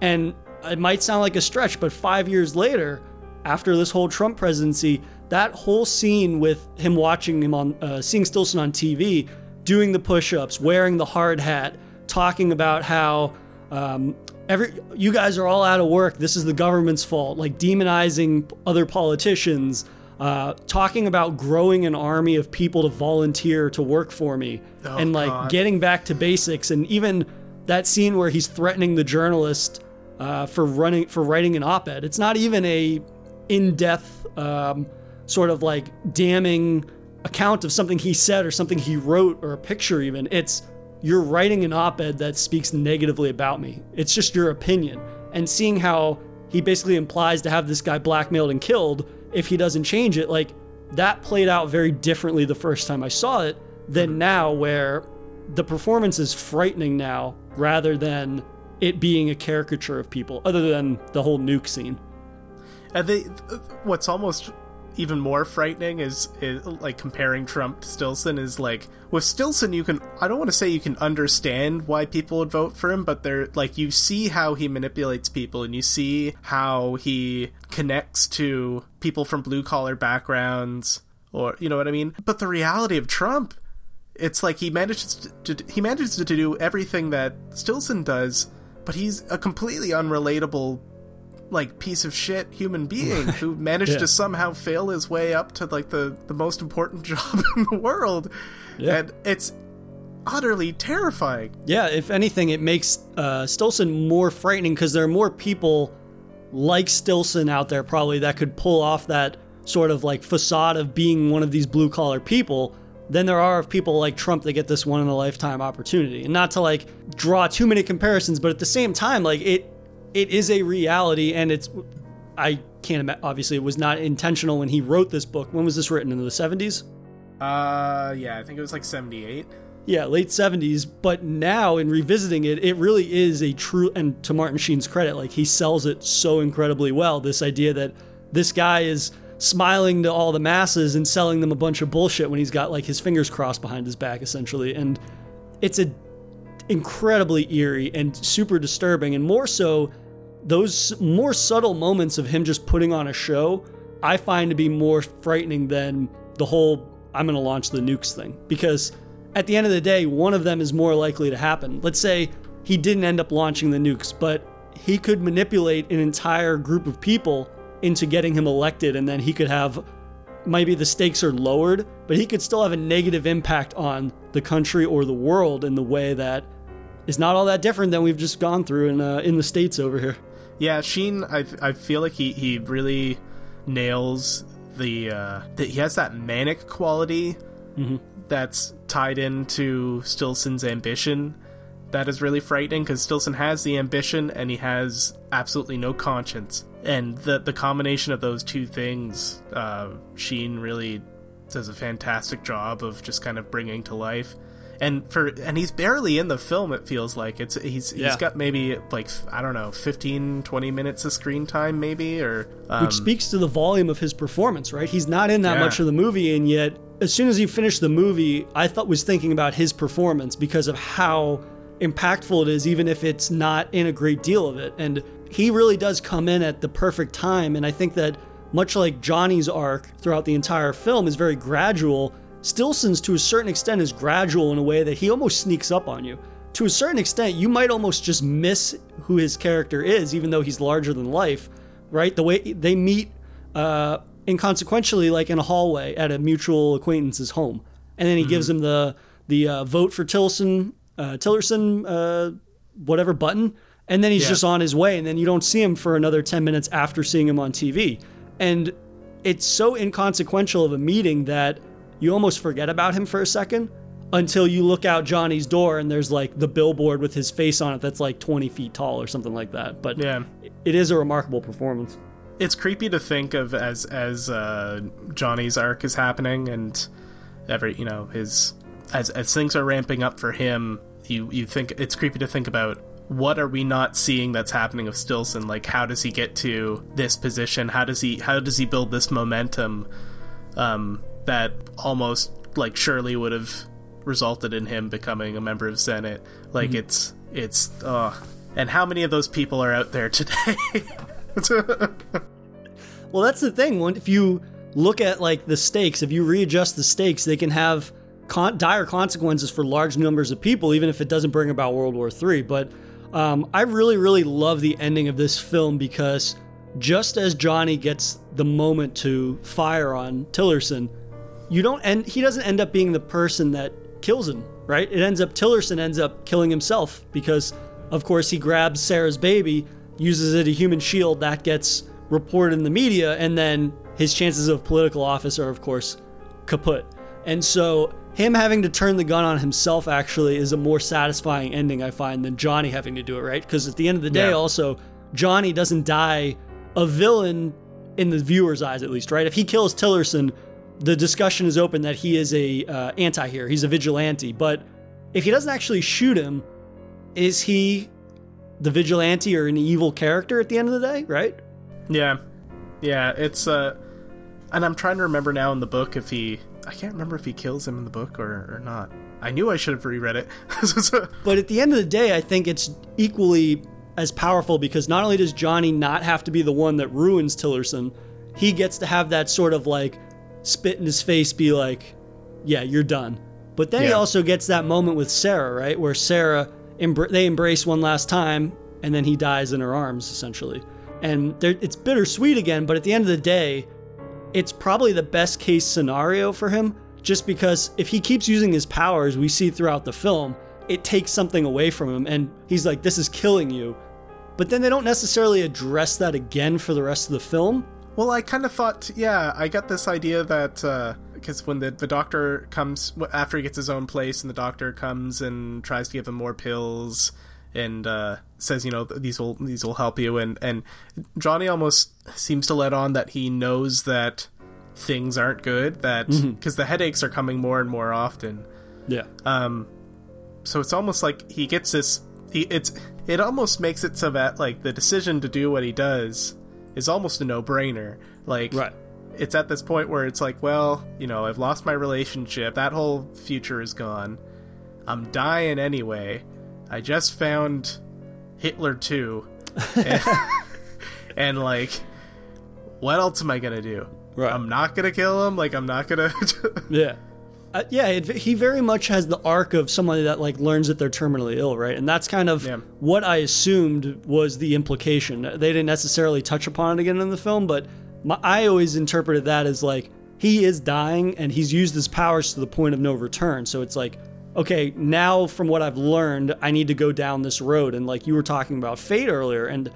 And it might sound like a stretch, but five years later, after this whole Trump presidency, that whole scene with him watching him on, uh, seeing Stillson on TV, doing the push ups, wearing the hard hat, talking about how um, every you guys are all out of work. This is the government's fault. Like demonizing other politicians, uh, talking about growing an army of people to volunteer to work for me, Oh, and like God. getting back to basics. And even that scene where he's threatening the journalist uh, for running for writing an op-ed. It's not even a in-depth um, sort of like damning account of something he said or something he wrote or a picture even. It's you're writing an op-ed that speaks negatively about me. It's just your opinion. And seeing how he basically implies to have this guy blackmailed and killed if he doesn't change it, like that played out very differently the first time I saw it than now where the performance is frightening now rather than it being a caricature of people other than the whole nuke scene. And they, what's almost even more frightening is, is like comparing Trump to Stillson is like with Stillson you can I don't want to say you can understand why people would vote for him, but they're like you see how he manipulates people and you see how he connects to people from blue collar backgrounds or you know what I mean. But the reality of Trump, it's like he manages to he manages to do everything that Stillson does, but he's a completely unrelatable like piece of shit human being who managed Yeah. to somehow fail his way up to like the the most important job in the world Yeah. and it's utterly terrifying Yeah, if anything, it makes uh, Stillson more frightening because there are more people like Stillson out there probably that could pull off that sort of like facade of being one of these blue collar people than there are of people like Trump that get this one in a lifetime opportunity. And not to like draw too many comparisons, but at the same time, like it it is a reality and it's I can't imagine obviously it was not intentional when he wrote this book. When was this written in the 70s? uh yeah i think it was like 78 Yeah, late 70s, but now in revisiting it, it really is a true, and to Martin Sheen's credit, like he sells it so incredibly well. This idea that this guy is smiling to all the masses and selling them a bunch of bullshit when he's got like his fingers crossed behind his back, essentially. And it's a, incredibly eerie and super disturbing, and more so, those more subtle moments of him just putting on a show, I find to be more frightening than the whole I'm going to launch the nukes thing. Because at the end of the day, one of them is more likely to happen. Let's say he didn't end up launching the nukes, but he could manipulate an entire group of people into getting him elected, and then he could have maybe the stakes are lowered, but he could still have a negative impact on the country or the world in the way that is not all that different than we've just gone through in uh, in the states over here. Yeah, Sheen, I, I feel like he, he really nails the, uh, the he has that manic quality that's tied into Stillson's ambition. That is really frightening because Stillson has the ambition and he has absolutely no conscience. And the the combination of those two things, uh, Sheen really does a fantastic job of just kind of bringing to life. And for and he's barely in the film. It feels like it's he's Yeah. he's got maybe like I don't know 15, 20 minutes of screen time maybe or um, which speaks to the volume of his performance, right? He's not in that Yeah. much of the movie, and yet as soon as he finished the movie, I thought was thinking about his performance because of how impactful it is, even if it's not in a great deal of it. And he really does come in at the perfect time, and I think that much like Johnny's arc throughout the entire film is very gradual. Stillson's, to a certain extent, is gradual in a way that he almost sneaks up on you. To a certain extent, you might almost just miss who his character is, even though he's larger than life, right? The way they meet uh, inconsequentially, like in a hallway at a mutual acquaintance's home, and then he gives him the the uh, vote for uh, Tillerson, uh, whatever button, and then he's Yeah. just on his way, and then you don't see him for another ten minutes after seeing him on TV, and it's so inconsequential of a meeting that you almost forget about him for a second until you look out Johnny's door and there's like the billboard with his face on it that's like 20 feet tall or something like that. But Yeah. it is a remarkable performance. it's creepy to think of as as uh, Johnny's arc is happening and every you know his as as things are ramping up for him. You you think it's creepy to think about what are we not seeing that's happening with Stillson? Like how does he get to this position? How does he how does he build this momentum um, that almost like surely would have resulted in him becoming a member of Senate? Like it's it's uh and how many of those people are out there today? Well, that's the thing. When if you look at like the stakes, if you readjust the stakes, they can have con- dire consequences for large numbers of people, even if it doesn't bring about World War III. But um, I really, really love the ending of this film because just as Johnny gets the moment to fire on Tillerson, you don't end. He doesn't end up being the person that kills him, right? It ends up Tillerson ends up killing himself because, of course, he grabs Sarah's baby, uses it a human shield that gets reported in the media, and then his chances of political office are, of course, kaput. And so, him having to turn the gun on himself actually is a more satisfying ending, I find, than Johnny having to do it, right? Because at the end of the day, Yeah. also, Johnny doesn't die a villain in the viewer's eyes, at least, right? If he kills Tillerson, the discussion is open that he is a uh, anti-hero, he's a vigilante. But if he doesn't actually shoot him, is he the vigilante or an evil character at the end of the day, right? Yeah, yeah. It's uh, and I'm trying to remember now in the book if he, I can't remember if he kills him in the book or or not. I knew I should have reread it. But at the end of the day, I think it's equally as powerful because not only does Johnny not have to be the one that ruins Tillerson, he gets to have that sort of like spit in his face, be like, yeah, you're done. But then he also gets that moment with Sarah, right? Where Sarah, embr- they embrace one last time and then he dies in her arms, essentially. And it's bittersweet again, but at the end of the day, it's probably the best case scenario for him just because if he keeps using his powers we see throughout the film it takes something away from him and he's like this is killing you but then they don't necessarily address that again for the rest of the film well, I kind of thought, yeah, I got this idea that because when the the doctor comes after he gets his own place, and the doctor comes and tries to give him more pills. And uh, says, you know, these will these will help you, and and Johnny almost seems to let on that he knows that things aren't good, that because the headaches are coming more and more often, yeah Um, so it's almost like he gets this. He, it's it almost makes it so that like the decision to do what he does is almost a no brainer. Like right it's at this point where it's like, well, you know, I've lost my relationship. That whole future is gone. I'm dying anyway. I just found Hitler too. And, and, like, what else am I gonna do? Right. I'm not gonna kill him. Like, I'm not gonna. Yeah. Uh, yeah, it, he very much has the arc of somebody that like learns that they're terminally ill, right? And that's kind of Yeah. what I assumed was the implication. They didn't necessarily touch upon it again in the film, but my, I always interpreted that as like he is dying and he's used his powers to the point of no return. So it's like, okay, now from what I've learned, I need to go down this road. And like you were talking about fate earlier, and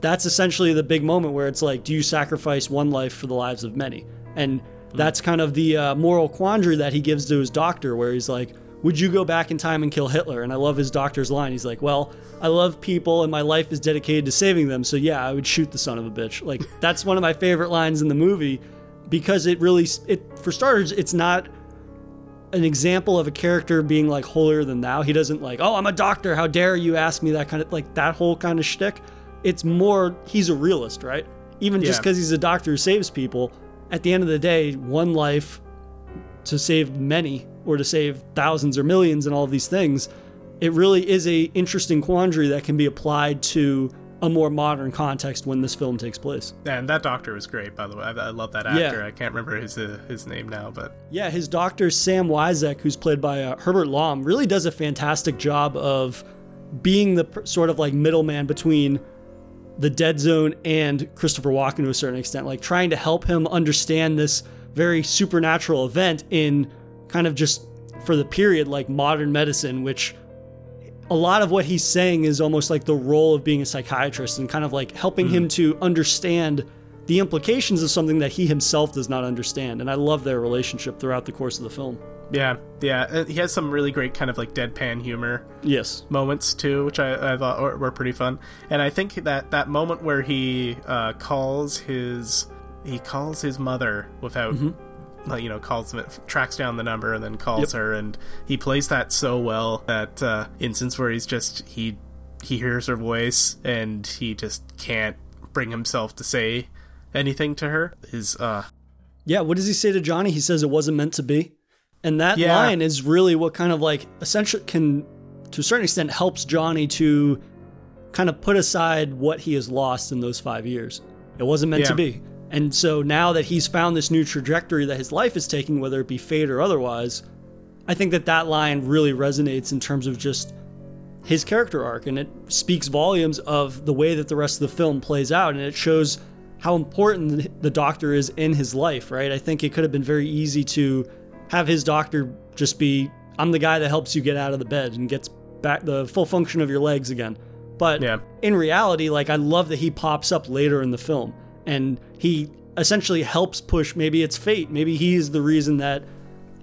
that's essentially the big moment where it's like, do you sacrifice one life for the lives of many? And that's kind of the uh, moral quandary that he gives to his doctor, where he's like, would you go back in time and kill Hitler? And I love his doctor's line. He's like, well, I love people and my life is dedicated to saving them. So yeah, I would shoot the son of a bitch. Like that's one of my favorite lines in the movie because it really, it for starters, it's not an example of a character being like holier than thou. He doesn't like, oh, I'm a doctor. How dare you ask me that kind of like that whole kind of shtick. It's more he's a realist, right? Even just because he's a doctor who saves people, at the end of the day, one life to save many or to save thousands or millions and all of these things, it really is a interesting quandary that can be applied to a more modern context when this film takes place. and that doctor was great, by the way. I, I love that actor. Yeah. I can't remember his uh, his name now, but Yeah, his doctor Sam Weizak, who's played by uh, Herbert Lom, really does a fantastic job of being the pr- sort of like middleman between the Dead Zone and Christopher Walken to a certain extent, like trying to help him understand this very supernatural event in kind of just for the period like modern medicine, which a lot of what he's saying is almost like the role of being a psychiatrist and kind of like helping him hmm. to understand the implications of something that he himself does not understand. And I love their relationship throughout the course of the film. Yeah, yeah. uh, He has some really great kind of like deadpan humor Yes. moments too, which I, I thought were, were pretty fun. And I think that that moment where he uh, calls his he calls his mother without. like, You know, calls tracks down the number and then calls Yep. her, and he plays that so well. That uh, instance where he's just he he hears her voice and he just can't bring himself to say anything to her is uh Yeah, what does he say to Johnny? He says it wasn't meant to be. And that Yeah. line is really what kind of like essentially can to a certain extent helps Johnny to kind of put aside what he has lost in those 5 years. It wasn't meant to be. And so now that he's found this new trajectory that his life is taking whether it be fate or otherwise, I think that that line really resonates in terms of just his character arc and it speaks volumes of the way that the rest of the film plays out and it shows how important the doctor is in his life right i think it could have been very easy to have his doctor just be i'm the guy that helps you get out of the bed and gets back the full function of your legs again but Yeah. in reality like i love that he pops up later in the film and he essentially helps push maybe it's fate maybe he's the reason that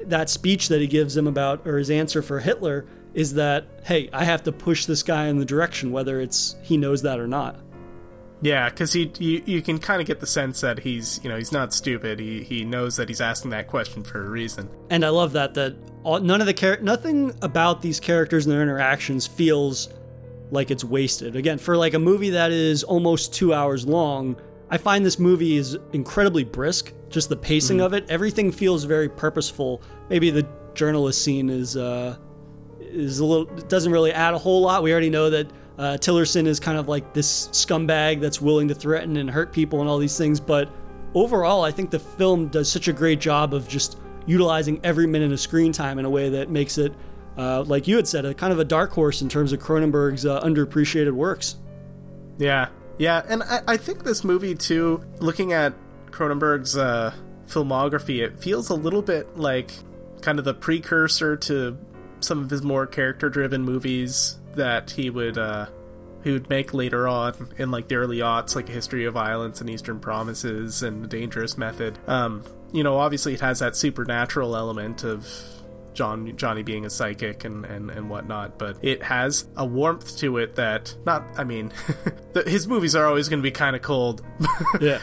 that speech that he gives him about or his answer for Hitler is that hey, I have to push this guy in the direction whether it's he knows that or not. Yeah, because he you, you can kind of get the sense that he's you know he's not stupid. He he knows that he's asking that question for a reason. And I love that that all, none of the char- nothing about these characters and their interactions feels like it's wasted. Again, for like a movie that is almost 2 hours long, I find this movie is incredibly brisk. Just the pacing of it, everything feels very purposeful. Maybe the journalist scene is uh is a little doesn't really add a whole lot. We already know that uh, Tillerson is kind of like this scumbag that's willing to threaten and hurt people and all these things. But overall, I think the film does such a great job of just utilizing every minute of screen time in a way that makes it, uh, like you had said, a kind of a dark horse in terms of Cronenberg's uh, underappreciated works. Yeah, yeah, and I, I think this movie too. Looking at Cronenberg's uh, filmography, it feels a little bit like kind of the precursor to some of his more character-driven movies that he would uh, he would make later on in like the early aughts, like A History of Violence and Eastern Promises and A Dangerous Method. Um, you know, obviously it has that supernatural element of John Johnny being a psychic and, and, and whatnot, but it has a warmth to it that not I mean the, his movies are always going to be kind of cold, Yeah.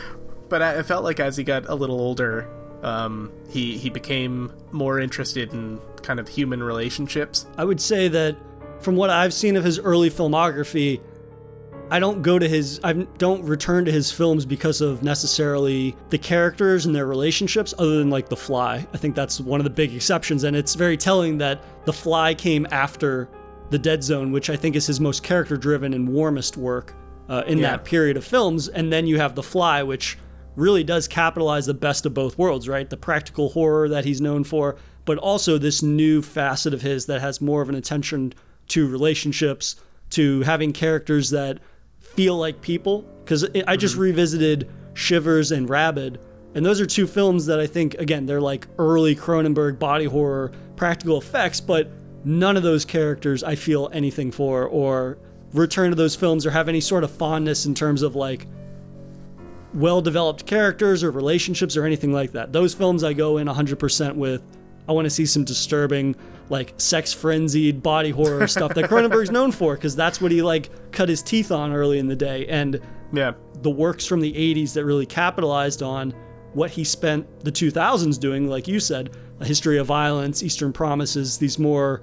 but I, I felt like as he got a little older, um, he he became more interested in kind of human relationships. I would say that from what I've seen of his early filmography, I don't go to his I don't return to his films because of necessarily the characters and their relationships other than like The Fly. I think that's one of the big exceptions and it's very telling that The Fly came after The Dead Zone, which I think is his most character driven and warmest work uh, in Yeah. that period of films. And then you have The Fly, which really does capitalize the best of both worlds, right? The practical horror that he's known for, but also this new facet of his that has more of an attention to relationships, to having characters that feel like people. Because I just mm-hmm. revisited Shivers and Rabid, and those are two films that I think, again, they're like early Cronenberg body horror practical effects, but none of those characters I feel anything for or return to those films or have any sort of fondness in terms of like well developed characters or relationships or anything like that. Those films I go in 100% with. I want to see some disturbing, like sex frenzied body horror stuff that Cronenberg's known for because that's what he like cut his teeth on early in the day. And Yeah. the works from the 80s that really capitalized on what he spent the 2000s doing, like you said, A History of Violence, Eastern Promises, these more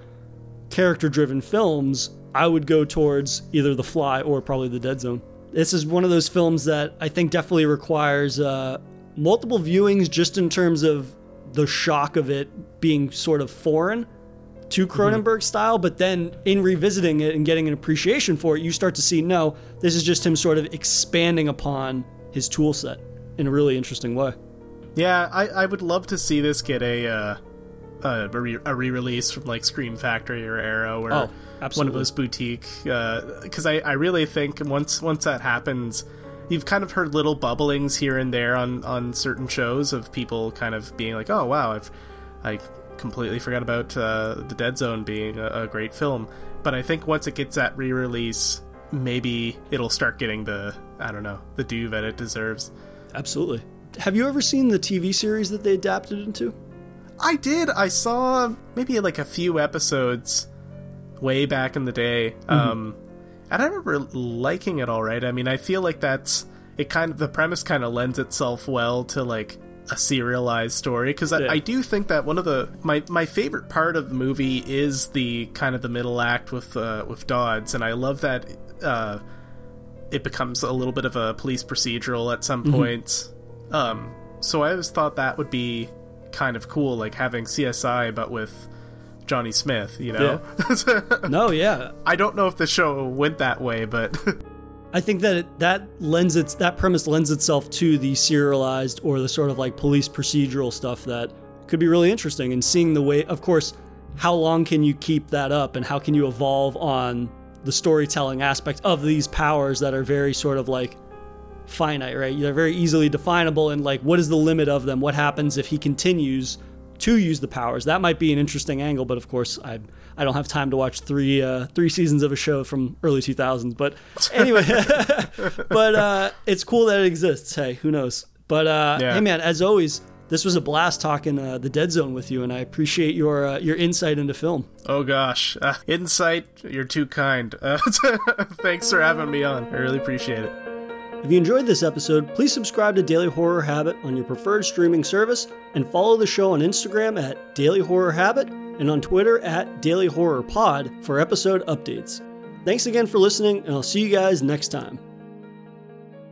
character driven films, I would go towards either The Fly or probably The Dead Zone. This is one of those films that I think definitely requires uh, multiple viewings just in terms of the shock of it being sort of foreign to Cronenberg style, but then in revisiting it and getting an appreciation for it, you start to see no, this is just him sort of expanding upon his tool set in a really interesting way. Yeah, I, I would love to see this get a uh, a, re- a re-release from like Scream Factory or Arrow or Oh, one of those boutique. Because I, I really think once once that happens, you've kind of heard little bubblings here and there on on certain shows of people kind of being like, oh wow, I've I completely forgot about uh, the Dead Zone being a, a great film. But I think once it gets that re-release, maybe it'll start getting the I don't know the due that it deserves. Absolutely. Have you ever seen the TV series that they adapted into? I did. I saw maybe like a few episodes way back in the day. Um and I remember liking it all right. I mean, I feel like that's it kind of the premise kind of lends itself well to like a serialized story because I, Yeah. I do think that one of the my my favorite part of the movie is the kind of the middle act with uh, with Dodds, and I love that uh, it becomes a little bit of a police procedural at some points. Um, so I always thought that would be kind of cool, like having CSI but with Johnny Smith. You know, No, yeah. I don't know if the show went that way, but I think that it, that lends its that premise lends itself to the serialized or the sort of like police procedural stuff that could be really interesting and seeing the way of course how long can you keep that up and how can you evolve on the storytelling aspect of these powers that are very sort of like finite right? They're very easily definable and like what is the limit of them? What happens if he continues to use the powers that might be an interesting angle but of course i i don't have time to watch three uh three seasons of a show from early 2000s but anyway but uh it's cool that it exists hey who knows but uh Yeah. hey man as always this was a blast talking uh, the dead zone with you and i appreciate your uh, your insight into film oh gosh, uh, insight, you're too kind. Uh, thanks for having me on. I really appreciate it. If you enjoyed this episode, please subscribe to Daily Horror Habit on your preferred streaming service and follow the show on Instagram at Daily Horror Habit and on Twitter at Daily Horror Pod for episode updates. Thanks again for listening, and I'll see you guys next time.